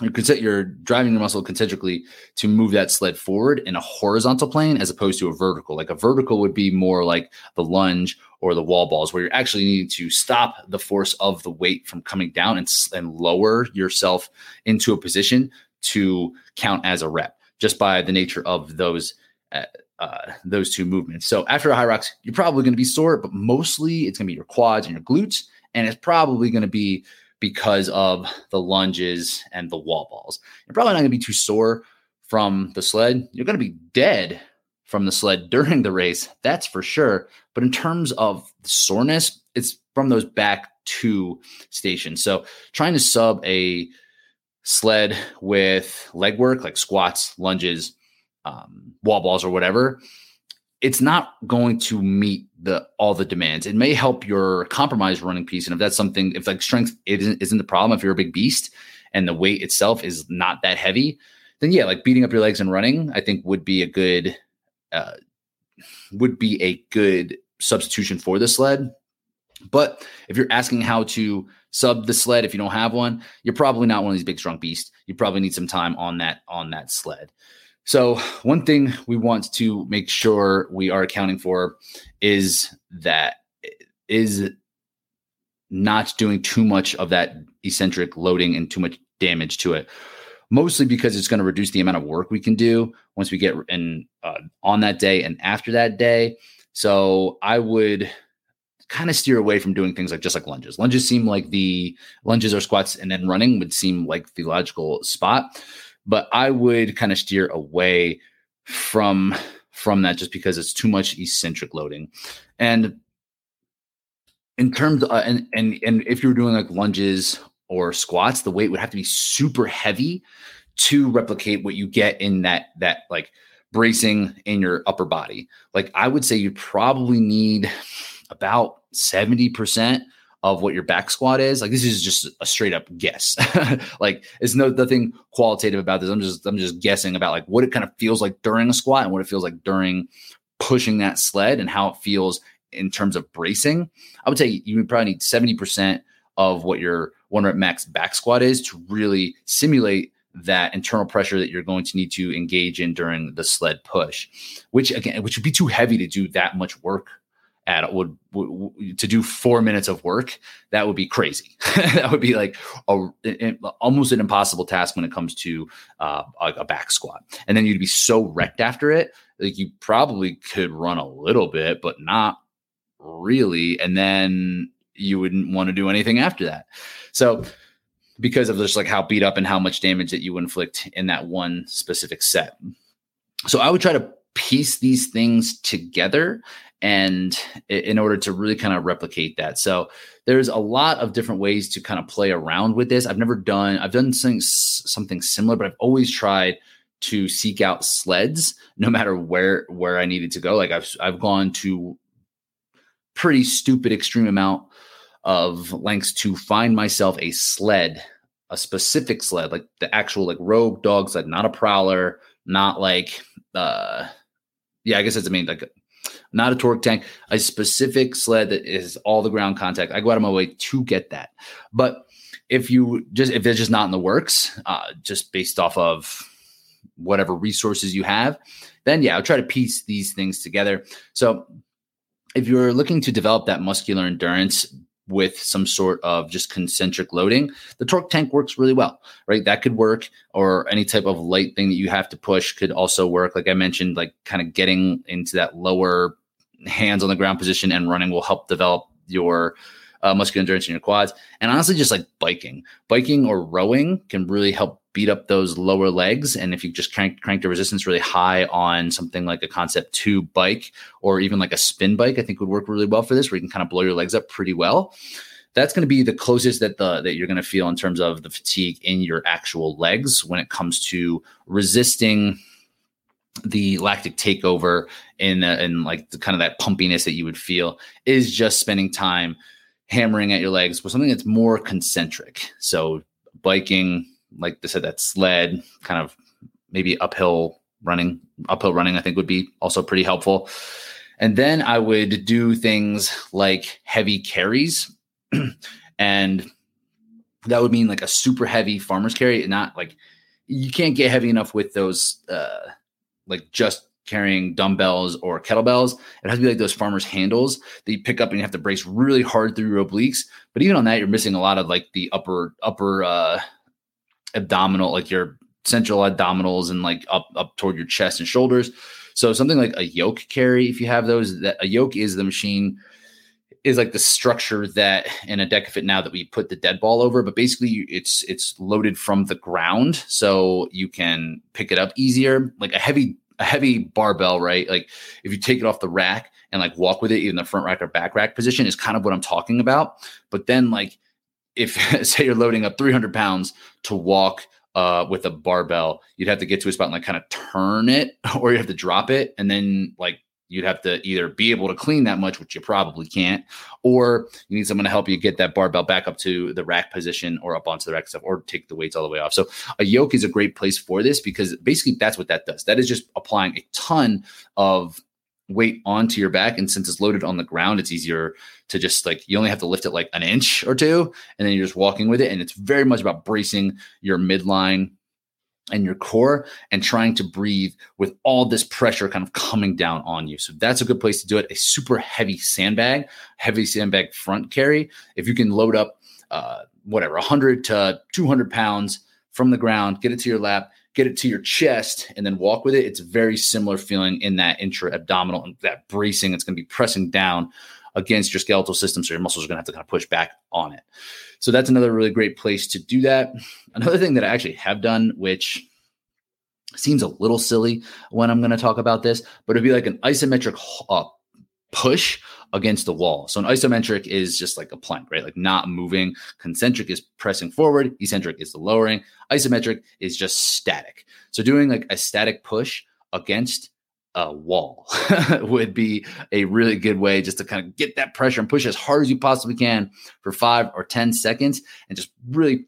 you're, driving your muscle concentrically to move that sled forward in a horizontal plane as opposed to a vertical. Like a vertical would be more like the lunge or the wall balls, where you're actually needing to stop the force of the weight from coming down and, and lower yourself into a position to count as a rep just by the nature of those. Uh, those two movements. So after a Hyrox, you're probably going to be sore, but mostly it's going to be your quads and your glutes, and it's probably going to be because of the lunges and the wall balls. You're probably not going to be too sore from the sled. You're going to be dead from the sled during the race, that's for sure. But in terms of soreness, it's from those back two stations. So trying to sub a sled with leg work like squats, lunges, um, wall balls, or whatever, it's not going to meet the all the demands. It may help your compromise running piece, and if that's something, if like strength isn't, isn't the problem, if you're a big beast and the weight itself is not that heavy, then yeah, like beating up your legs and running, I think would be a good uh, would be a good substitution for the sled. But if you're asking how to sub the sled if you don't have one, you're probably not one of these big strong beasts. You probably need some time on that on that sled. So, one thing we want to make sure we are accounting for is that is not doing too much of that eccentric loading and too much damage to it. Mostly because it's going to reduce the amount of work we can do once we get in uh, on that day and after that day. So, I would kind of steer away from doing things like just like lunges. Lunges seem like the lunges or squats and then running would seem like the logical spot but I would kind of steer away from from that just because it's too much eccentric loading. And in terms of, uh, and and and if you're doing like lunges or squats, the weight would have to be super heavy to replicate what you get in that that like bracing in your upper body. Like I would say you probably need about 70% of what your back squat is. Like this is just a straight up guess. like it's no nothing qualitative about this. I'm just I'm just guessing about like what it kind of feels like during a squat and what it feels like during pushing that sled and how it feels in terms of bracing. I would say you probably need 70% of what your one rep max back squat is to really simulate that internal pressure that you're going to need to engage in during the sled push, which again, which would be too heavy to do that much work at would, would, to do four minutes of work that would be crazy. That would be like a, almost an impossible task when it comes to uh, a, a, back squat. And then you'd be so wrecked after it like you probably could run a little bit but not really. And then you wouldn't want to do anything after that. So because of just like how beat up and how much damage that you inflict in that one specific set. So i would try to piece these things together and in order to really kind of replicate that. So there's a lot of different ways to kind of play around with this. I've never done i've done something, something similar but i've always tried to seek out sleds no matter where where i needed to go. Like i've i've gone to pretty stupid extreme amount of lengths to find myself a sled a specific sled like the actual like rogue dog sled not a prowler not like uh yeah i guess that's the main like not a torque tank, a specific sled that is all the ground contact. I go out of my way to get that. But if you just if it's just not in the works, uh, just based off of whatever resources you have, then yeah, I'll try to piece these things together. So if you're looking to develop that muscular endurance with some sort of just concentric loading, the torque tank works really well, right? That could work, or any type of light thing that you have to push could also work. Like I mentioned, like kind of getting into that lower hands on the ground position and running will help develop your uh, muscular endurance in your quads. And honestly, just like biking, biking or rowing can really help beat up those lower legs. And if you just crank, crank the resistance really high on something like a concept two bike or even like a spin bike, I think would work really well for this, where you can kind of blow your legs up pretty well. That's going to be the closest that the that you're going to feel in terms of the fatigue in your actual legs when it comes to resisting the lactic takeover in uh, in like the kind of that pumpiness that you would feel is just spending time hammering at your legs with something that's more concentric. So biking, like they said, that sled kind of maybe uphill running, uphill running, I think would be also pretty helpful. And then I would do things like heavy carries. and that would mean like a super heavy farmer's carry, not like you can't get heavy enough with those, uh, like just carrying dumbbells or kettlebells. It has to be like those farmer's handles that you pick up and you have to brace really hard through your obliques. But even on that, you're missing a lot of like the upper, upper, uh, abdominal, like your central abdominals and like up up toward your chest and shoulders. So something like a yoke carry, if you have those, that a yoke is the machine is like the structure that in a dekafit now that we put the dead ball over, but basically it's it's loaded from the ground, so you can pick it up easier. Like a heavy a heavy barbell, right? Like if you take it off the rack and like walk with it, even the front rack or back rack position is kind of what I'm talking about. But then like if say you're loading up 300 pounds to walk uh, with a barbell, you'd have to get to a spot and like kind of turn it, or you have to drop it, and then like you'd have to either be able to clean that much, which you probably can't, or you need someone to help you get that barbell back up to the rack position or up onto the rack stuff, or take the weights all the way off. So a yoke is a great place for this because basically that's what that does. That is just applying a ton of weight onto your back and since it's loaded on the ground it's easier to just like you only have to lift it like an inch or two and then you're just walking with it and it's very much about bracing your midline and your core and trying to breathe with all this pressure kind of coming down on you. So that's a good place to do it. A super heavy sandbag, heavy sandbag front carry. If you can load up uh, whatever 100 to 200 pounds from the ground, get it to your lap, get it to your chest and then walk with it, it's very similar feeling in that intra abdominal and that bracing. It's going to be pressing down against your skeletal system. So your muscles are going to have to kind of push back on it. So that's another really great place to do that. Another thing that I actually have done, which seems a little silly when I'm going to talk about this, but it'd be like an isometric uh, push against the wall. So an isometric is just like a plank, right? Like not moving. Concentric is pressing forward. Eccentric is the lowering. Isometric is just static. So doing like a static push against a wall would be a really good way just to kind of get that pressure and push as hard as you possibly can for five or 10 seconds and just really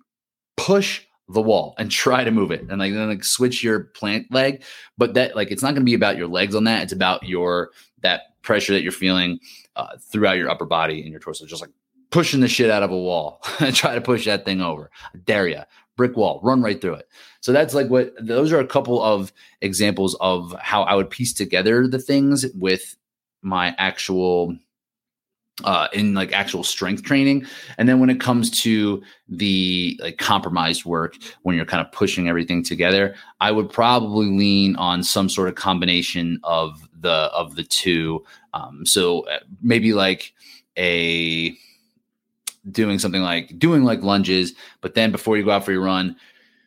push the wall and try to move it and like then like switch your plant leg. But that like it's not going to be about your legs on that. It's about your that pressure that you're feeling uh, throughout your upper body and your torso, just like pushing the shit out of a wall and try to push that thing over. I dare you. Brick wall, run right through it. So that's like what those are a couple of examples of how I would piece together the things with my actual uh, in like actual strength training. And then when it comes to the like compromised work, when you're kind of pushing everything together, I would probably lean on some sort of combination of the of the two. Um, so uh, maybe like a doing something like doing like lunges, but then before you go out for your run,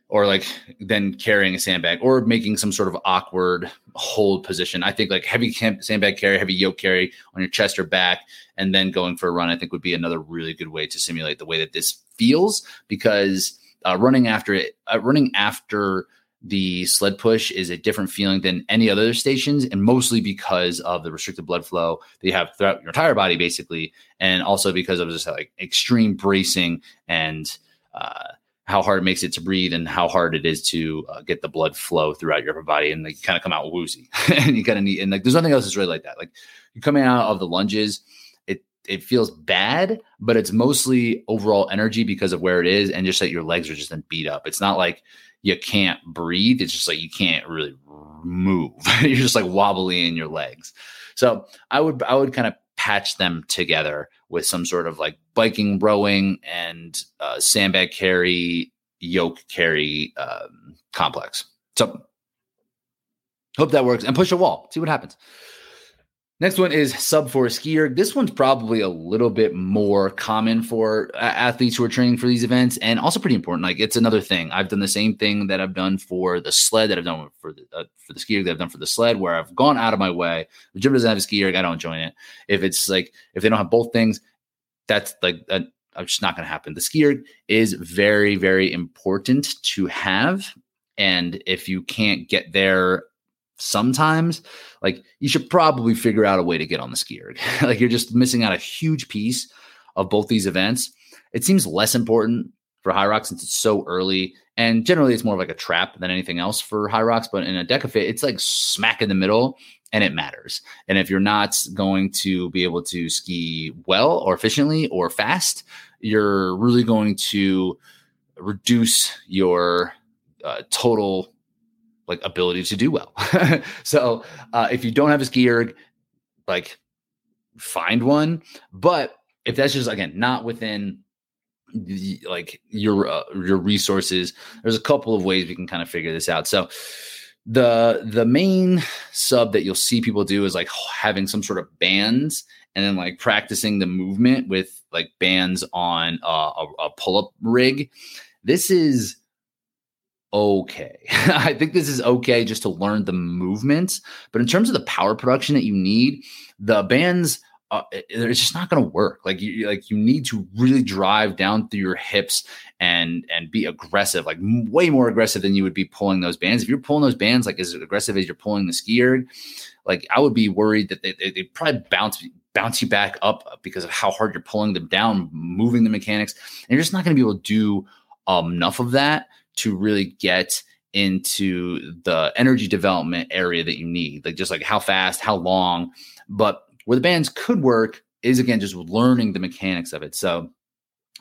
or like then carrying a sandbag or making some sort of awkward hold position. I think like heavy sandbag carry, heavy yoke carry on your chest or back, and then going for a run, I think would be another really good way to simulate the way that this feels because uh, running after it, uh, running after the sled push is a different feeling than any other stations, and mostly because of the restricted blood flow that you have throughout your entire body, basically, and also because of just like extreme bracing and uh, how hard it makes it to breathe and how hard it is to uh, get the blood flow throughout your body, and like kind of come out woozy, and you kind of need and like there's nothing else that's really like that. Like you coming out of the lunges, it it feels bad, but it's mostly overall energy because of where it is, and just that your legs are just then beat up. It's not like you can't breathe. It's just like you can't really move. You're just like wobbly in your legs. So I would I would kind of patch them together with some sort of like biking, rowing, and uh, sandbag carry, yoke carry um, complex. So hope that works and push a wall. See what happens. Next one is sub for a ski erg. This one's probably a little bit more common for athletes who are training for these events and also pretty important. Like it's another thing. I've done the same thing that I've done for the sled that I've done for the uh, for the ski erg that I've done for the sled where I've gone out of my way. The gym doesn't have a ski erg, I don't join it. If it's like if they don't have both things, that's like uh, just not going to happen. The ski erg is very very important to have and if you can't get there sometimes like you should probably figure out a way to get on the ski erg like you're just missing out a huge piece of both these events it seems less important for Hyrox since it's so early and generally it's more like a trap than anything else for Hyrox. but in a DecaFit it's like smack in the middle and it matters and if you're not going to be able to ski well or efficiently or fast you're really going to reduce your uh, total like ability to do well. so uh, if you don't have a ski erg, like find one. But if that's just again not within the, like your uh, your resources, there's a couple of ways we can kind of figure this out. So the the main sub that you'll see people do is like having some sort of bands and then like practicing the movement with like bands on uh, a, a pull up rig. This is okay. I think this is okay just to learn the movements, but in terms of the power production that you need, the bands uh, it's just not going to work. Like you, like you need to really drive down through your hips and and be aggressive, like way more aggressive than you would be pulling those bands. If you're pulling those bands like as aggressive as you're pulling the ski erg, like I would be worried that they they, they probably bounce bounce you back up because of how hard you're pulling them down, moving the mechanics, and you're just not going to be able to do um, enough of that to really get into the energy development area that you need, like just like how fast, how long. But where the bands could work is again just learning the mechanics of it. So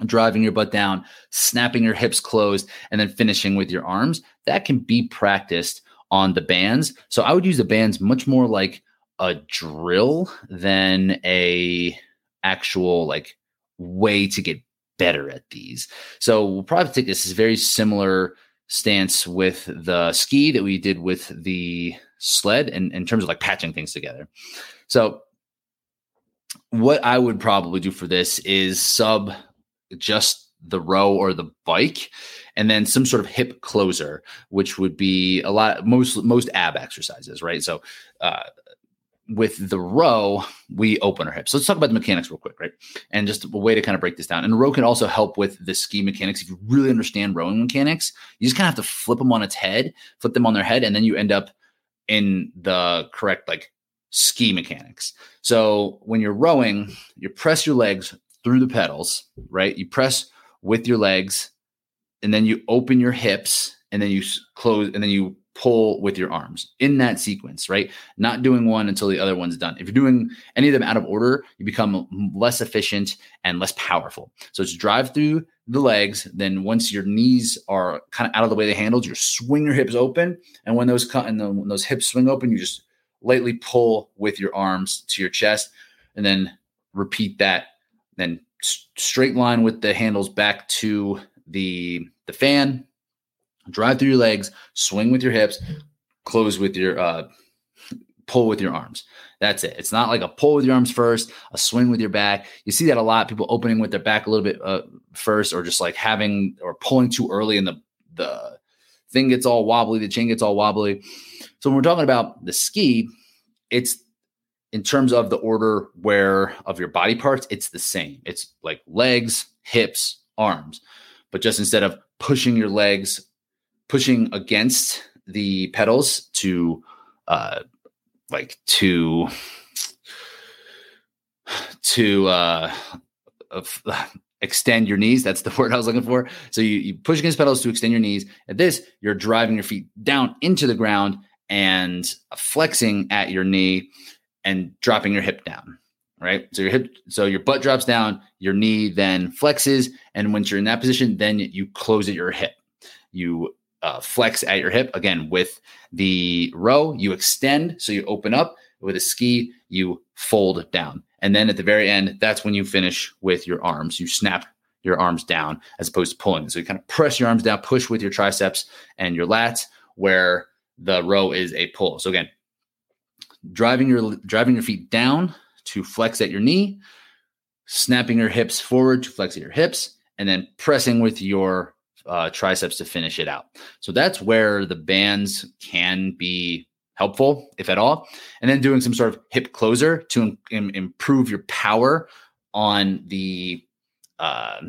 driving your butt down, snapping your hips closed, and then finishing with your arms, that can be practiced on the bands. So I would use the bands much more like a drill than a actual like way to get better at these. So we'll probably take this very similar stance with the ski that we did with the sled and in, terms of like patching things together. So what I would probably do for this is sub just the row or the bike and then some sort of hip closer which would be a lot most most ab exercises right so uh, with the row, we open our hips. So let's talk about the mechanics real quick, right? And just a way to kind of break this down. And row can also help with the ski mechanics. If you really understand rowing mechanics, you just kind of have to flip them on its head, flip them on their head, and then you end up in the correct like ski mechanics. So when you're rowing, you press your legs through the pedals, right? You press with your legs, and then you open your hips, and then you close, and then you pull with your arms in that sequence, right? Not doing one until the other one's done. If you're doing any of them out of order, you become less efficient and less powerful. So it's drive through the legs. Then once your knees are kind of out of the way of the handles, you swing your hips open. And when those cut and when those hips swing open, you just lightly pull with your arms to your chest and then repeat that. Then straight line with the handles back to the the fan drive through your legs, swing with your hips, close with your uh, pull with your arms. That's it. It's not like a pull with your arms first, a swing with your back. You see that a lot. People opening with their back a little bit uh, first, or just like having or pulling too early, and the the thing gets all wobbly, the chain gets all wobbly. So when we're talking about the ski, it's in terms of the order where of your body parts, it's the same. It's like legs, hips, arms, but just instead of pushing your legs pushing against the pedals to uh like to to uh, extend your knees. That's the word i was looking for. So you, you push against pedals to extend your knees. At this you're driving your feet down into the ground and flexing at your knee and dropping your hip down right? So your hip so your butt drops down your knee then flexes and once you're in that position then you close at your hip. You uh, flex at your hip. Again, with the row, you extend, so you open up. With a ski, you fold down. And then at the very end, that's when you finish with your arms. You snap your arms down as opposed to pulling. So you kind of press your arms down, push with your triceps and your lats, where the row is a pull. So again, driving your driving your feet down to flex at your knee, snapping your hips forward to flex at your hips, and then pressing with your uh, triceps to finish it out. So that's where the bands can be helpful, if at all. And then doing some sort of hip closer to Im- improve your power on the uh,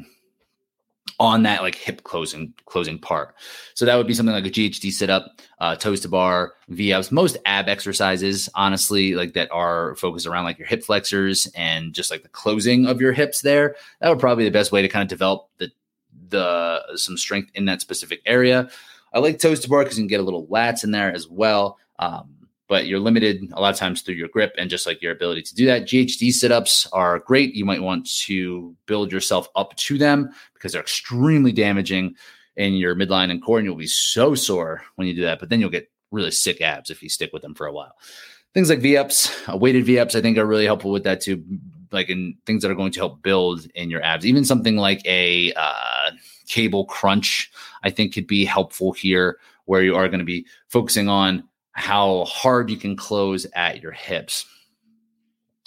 on that like hip closing closing part. So that would be something like a GHD sit up, uh, toes to bar, V-ups, most ab exercises, honestly, like that are focused around like your hip flexors and just like the closing of your hips there. That would probably be the best way to kind of develop the the some strength in that specific area. I like toes to bar because you can get a little lats in there as well. Um, but you're limited a lot of times through your grip and just like your ability to do that. GHD sit ups are great. You might want to build yourself up to them because they're extremely damaging in your midline and core, and you'll be so sore when you do that. But then you'll get really sick abs if you stick with them for a while. Things like V ups, uh, weighted V ups, I think are really helpful with that too. Like in things that are going to help build in your abs. Even something like a uh, cable crunch, I think could be helpful here, where you are going to be focusing on how hard you can close at your hips.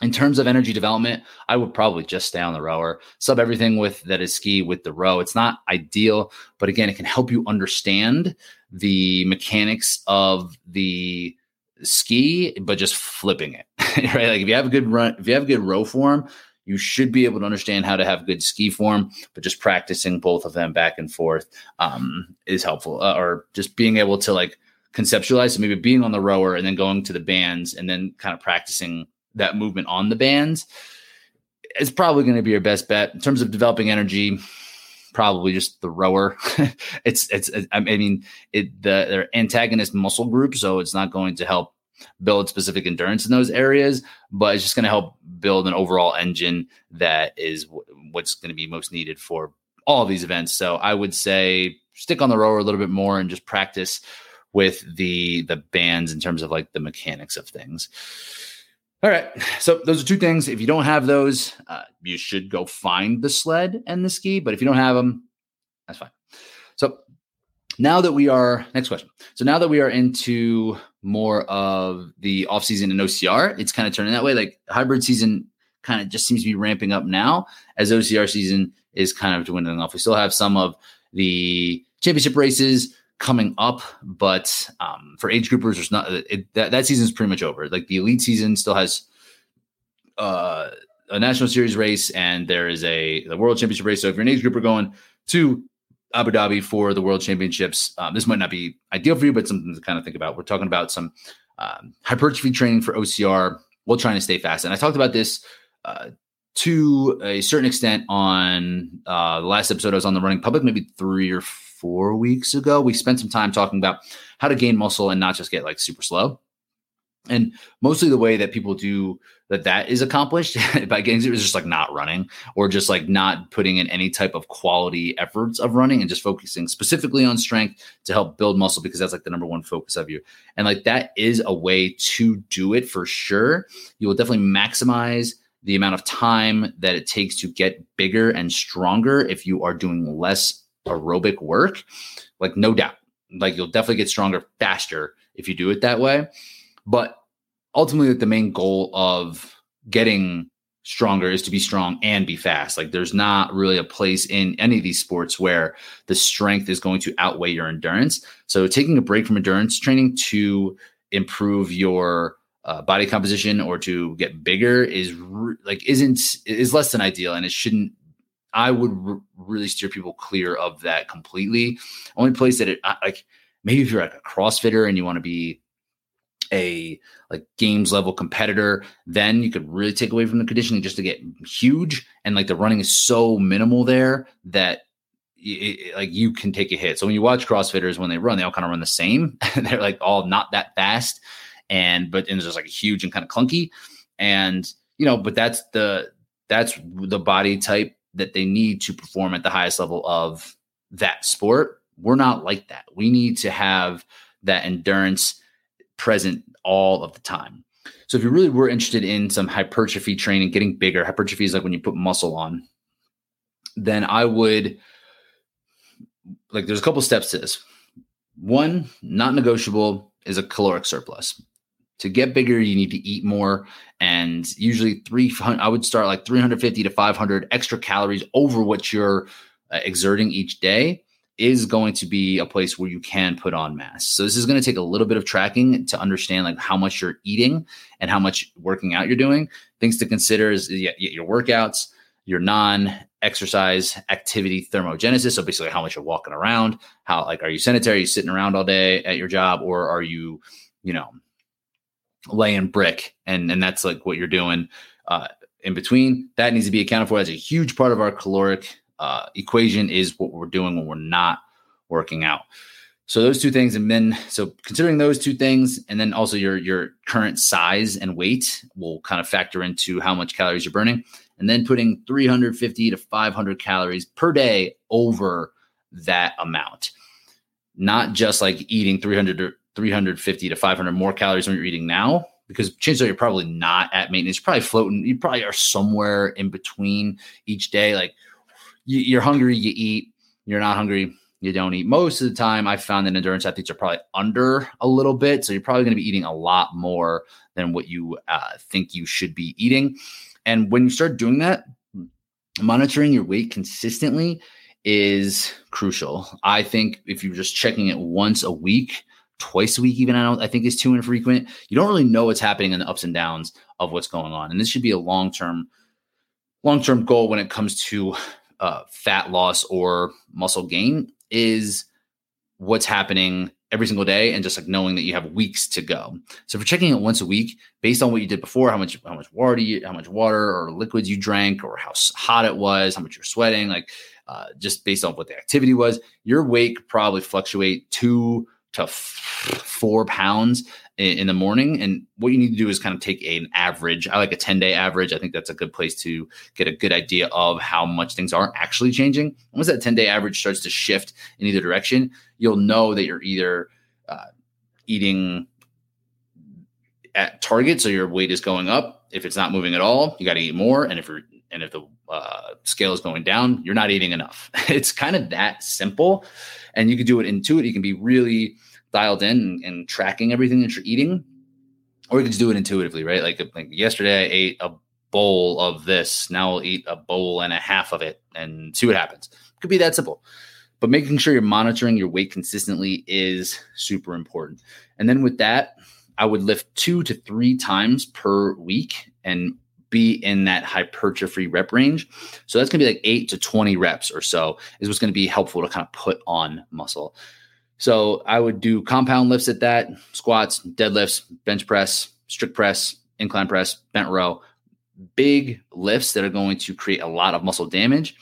In terms of energy development, I would probably just stay on the rower, sub everything with that is ski with the row. It's not ideal, but again, it can help you understand the mechanics of the ski, but just flipping it, right? Like if you have a good run, if you have a good row form, you should be able to understand how to have good ski form, but just practicing both of them back and forth um, is helpful. Uh, or just being able to like conceptualize. So maybe being on the rower and then going to the bands and then kind of practicing that movement on the bands is probably going to be your best bet in terms of developing energy. Probably just the rower. it's, it's I mean it the their antagonist muscle group, so it's not going to help build specific endurance in those areas, but it's just going to help build an overall engine that is w- what's going to be most needed for all these events. So I would say stick on the rower a little bit more and just practice with the the bands in terms of like the mechanics of things. All right, so those are two things. If you don't have those, uh, you should go find the sled and the ski. But if you don't have them, that's fine. So now that we are next question. So now that we are into more of the off season and OCR, it's kind of turning that way. Like hybrid season kind of just seems to be ramping up now as OCR season is kind of dwindling off. We still have some of the championship races coming up, but um, for age groupers, there's not it, that that is pretty much over. Like the elite season still has uh, a national series race, and there is a the world championship race. So if you're an age grouper going to Abu Dhabi for the world championships, um, this might not be ideal for you, but something to kind of think about. We're talking about some um, hypertrophy training for OCR while trying to stay fast, and I talked about this. Uh, to a certain extent, on uh, the last episode, I was on the running public, maybe three or four weeks ago. We spent some time talking about how to gain muscle and not just get like super slow. And mostly the way that people do that that is accomplished by getting to is just like not running or just like not putting in any type of quality efforts of running and just focusing specifically on strength to help build muscle because that's like the number one focus of you. And like that is a way to do it for sure. You will definitely maximize the amount of time that it takes to get bigger and stronger if you are doing less aerobic work, like no doubt, like you'll definitely get stronger faster if you do it that way. But ultimately, the main goal of getting stronger is to be strong and be fast. Like there's not really a place in any of these sports where the strength is going to outweigh your endurance. So taking a break from endurance training to improve your uh, body composition or to get bigger is re- like isn't is less than ideal and it shouldn't I would really steer people clear of that completely. Only place that it like maybe if you're like a CrossFitter and you want to be a like games level competitor, then you could really take away from the conditioning just to get huge. And like the running is so minimal there that it, like you can take a hit. So when you watch CrossFitters when they run, they all kind of run the same. They're like all not that fast, and but and it's just like huge and kind of clunky. And you know, but that's the that's the body type that they need to perform at the highest level of that sport. We're not like that. We need to have that endurance present all of the time. So if you really were interested in some hypertrophy training, getting bigger, hypertrophy is like when you put muscle on, then I would like there's a couple steps to this. One, not negotiable is a caloric surplus. To get bigger, you need to eat more. And usually, 300, I would start like 350 to 500 extra calories over what you're uh, exerting each day is going to be a place where you can put on mass. So this is going to take a little bit of tracking to understand like how much you're eating and how much working out you're doing. Things to consider is your workouts, your non-exercise activity thermogenesis. So basically how much you're walking around, how like are you sedentary, are you sitting around all day at your job, or are you, you know, laying brick and and that's like what you're doing uh in between. That needs to be accounted for as a huge part of our caloric uh, equation is what we're doing when we're not working out. So those two things, and then so considering those two things, and then also your your current size and weight will kind of factor into how much calories you're burning, and then putting 350 to 500 calories per day over that amount. Not just like eating 300 to 350 to 500 more calories than you're eating now, because chances are you're probably not at maintenance. You're probably floating. You probably are somewhere in between each day, like you, are hungry, you eat. You're not hungry, you don't eat. Most of the time, I found that endurance athletes are probably under a little bit. So you're probably going to be eating a lot more than what you uh, think you should be eating. And when you start doing that, monitoring your weight consistently is crucial. I think if you're just checking it once a week, twice a week, even I don't I think is too infrequent. You don't really know what's happening in the ups and downs of what's going on. And this should be a long-term, long-term goal when it comes to uh, fat loss or muscle gain is what's happening every single day and just like knowing that you have weeks to go. So for checking it once a week, based on what you did before, how much how much water you how much water or liquids you drank or how hot it was, how much you're sweating, like uh, just based on what the activity was, your weight could probably fluctuate two to f- four pounds in, in, the morning. And what you need to do is kind of take an average. I like a 10 day average. I think that's a good place to get a good idea of how much things are actually changing. Once that 10 day average starts to shift in either direction, you'll know that you're either uh, eating at target, so your weight is going up. If it's not moving at all, you got to eat more. And if you're and if the uh, scale is going down, you're not eating enough. it's kind of that simple and you can do it intuitively. You can be really dialed in and, and, tracking everything that you're eating, or you can just do it intuitively, right? Like, like yesterday, I ate a bowl of this. Now I'll eat a bowl and a half of it and see what happens. It could be that simple. But making sure you're monitoring your weight consistently is super important. And then with that, I would lift two to three times per week and be in that hypertrophy rep range. So that's going to be like eight to 20 reps or so is what's going to be helpful to kind of put on muscle. So I would do compound lifts at that squats, deadlifts, bench press, strict press, incline press, bent row, big lifts that are going to create a lot of muscle damage.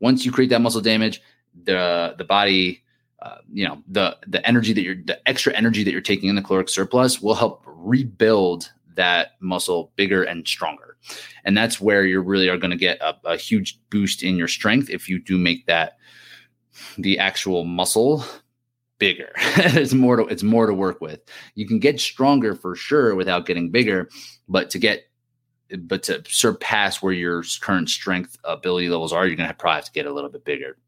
Once you create that muscle damage, the the body uh, you know the the energy that you're the extra energy that you're taking in the caloric surplus will help rebuild that muscle bigger and stronger. And that's where you really are going to get a, a huge boost in your strength if you do make that the actual muscle bigger. it's more to it's more to work with. You can get stronger for sure without getting bigger, but to get but to surpass where your current strength ability levels are, you're gonna have, probably have to get a little bit bigger.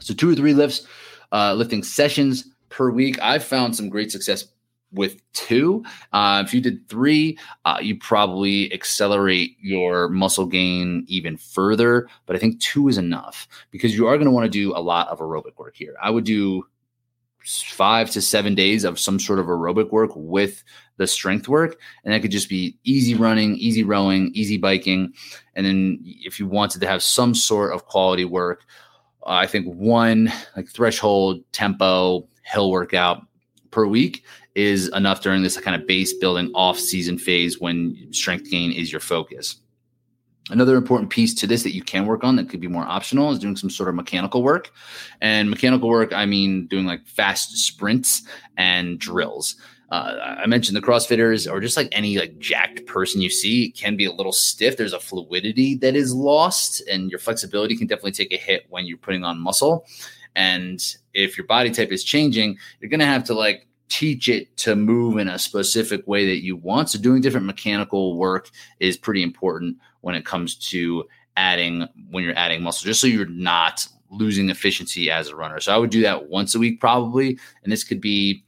So two or three lifts, uh, lifting sessions per week. I've found some great success with two. Uh, if you did three, uh, you probably accelerate your muscle gain even further. But I think two is enough because you are going to want to do a lot of aerobic work here. I would do five to seven days of some sort of aerobic work with the strength work. And that could just be easy running, easy rowing, easy biking. And then if you wanted to have some sort of quality work, uh, I think one like threshold tempo hill workout per week is enough during this kind of base building off season phase when strength gain is your focus. Another important piece to this that you can work on that could be more optional is doing some sort of mechanical work. And mechanical work, I mean doing like fast sprints and drills. Uh, I mentioned the CrossFitters or just like any like jacked person you see can be a little stiff. There's a fluidity that is lost, and your flexibility can definitely take a hit when you're putting on muscle. And if your body type is changing, you're going to have to like teach it to move in a specific way that you want. So doing different mechanical work is pretty important when it comes to adding when you're adding muscle, just so you're not losing efficiency as a runner. So I would do that once a week probably, and this could be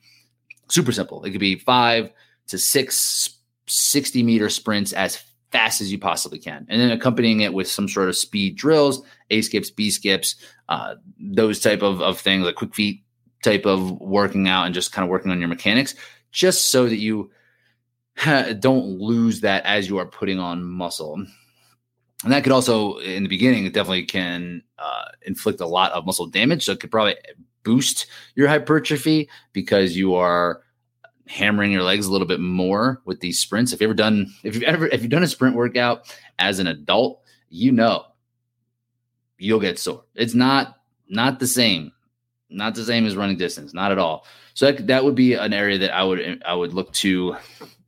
super simple. It could be five to six 60 meter sprints as fast as you possibly can. And then accompanying it with some sort of speed drills, A skips, B skips, uh, those type of, of things, like quick feet type of working out and just kind of working on your mechanics, just so that you don't lose that as you are putting on muscle. And that could also, in the beginning, it definitely can uh, inflict a lot of muscle damage. So it could probably boost your hypertrophy because you are hammering your legs a little bit more with these sprints. If you've ever done, if you've ever, if you've done a sprint workout as an adult, you know you'll get sore. It's not not the same, not the same as running distance, not at all. So that, that would be an area that I would I would look to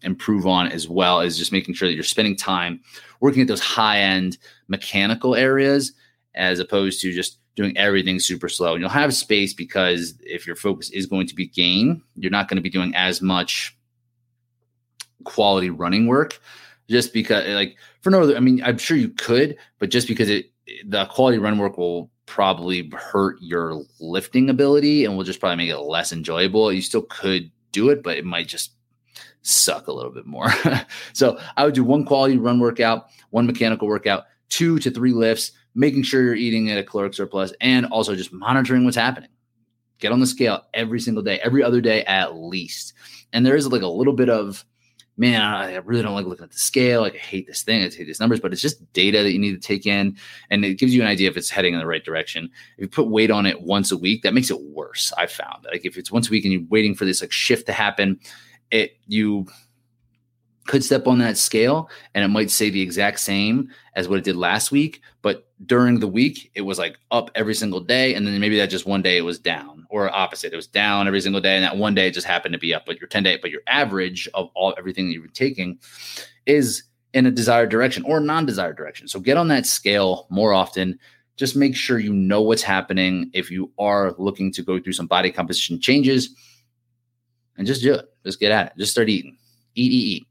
improve on as well as just making sure that you're spending time working at those high end mechanical areas as opposed to just doing everything super slow. And you'll have space because if your focus is going to be gain, you're not going to be doing as much quality running work just because like for no other I mean I'm sure you could, but just because it the quality run work will probably hurt your lifting ability and will just probably make it less enjoyable. You still could do it, but it might just suck a little bit more. so I would do one quality run workout, one mechanical workout, two to three lifts, making sure you're eating at a caloric surplus, and also just monitoring what's happening. Get on the scale every single day, every other day at least. And there is like a little bit of, man, I really don't like looking at the scale. Like I hate this thing. I hate these numbers, but it's just data that you need to take in, and it gives you an idea if it's heading in the right direction. If you put weight on it once a week, that makes it worse. I found like if it's once a week and you're waiting for this like shift to happen, it you could step on that scale and it might say the exact same as what it did last week but during the week it was like up every single day. And then maybe that just one day it was down or opposite. It was down every single day and that one day it just happened to be up but your 10 day but your average of all everything that you've taking is in a desired direction or non-desired direction. So get on that scale more often. Just make sure you know what's happening. If you are looking to go through some body composition changes and just do it just get at it just start eating eat eat eat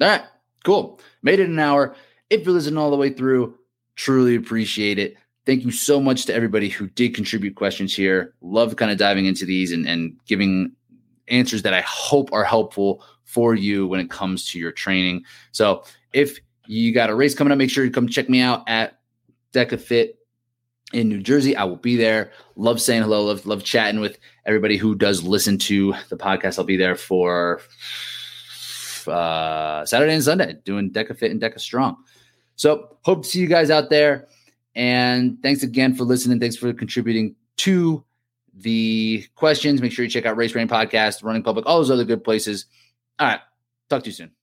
all right, cool. Made it an hour. If you're listening all the way through, truly appreciate it. Thank you so much to everybody who did contribute questions here. Love kind of diving into these and, and giving answers that I hope are helpful for you when it comes to your training. So if you got a race coming up, make sure you come check me out at DekaFit in New Jersey. I will be there. Love saying hello. Love love chatting with everybody who does listen to the podcast. I'll be there for uh, Saturday and Sunday doing Deka Fit and Deka Strong. So hope to see you guys out there. And thanks again for listening. Thanks for contributing to the questions. Make sure you check out Race Brain Podcast, Running Public, all those other good places. All right. Talk to you soon.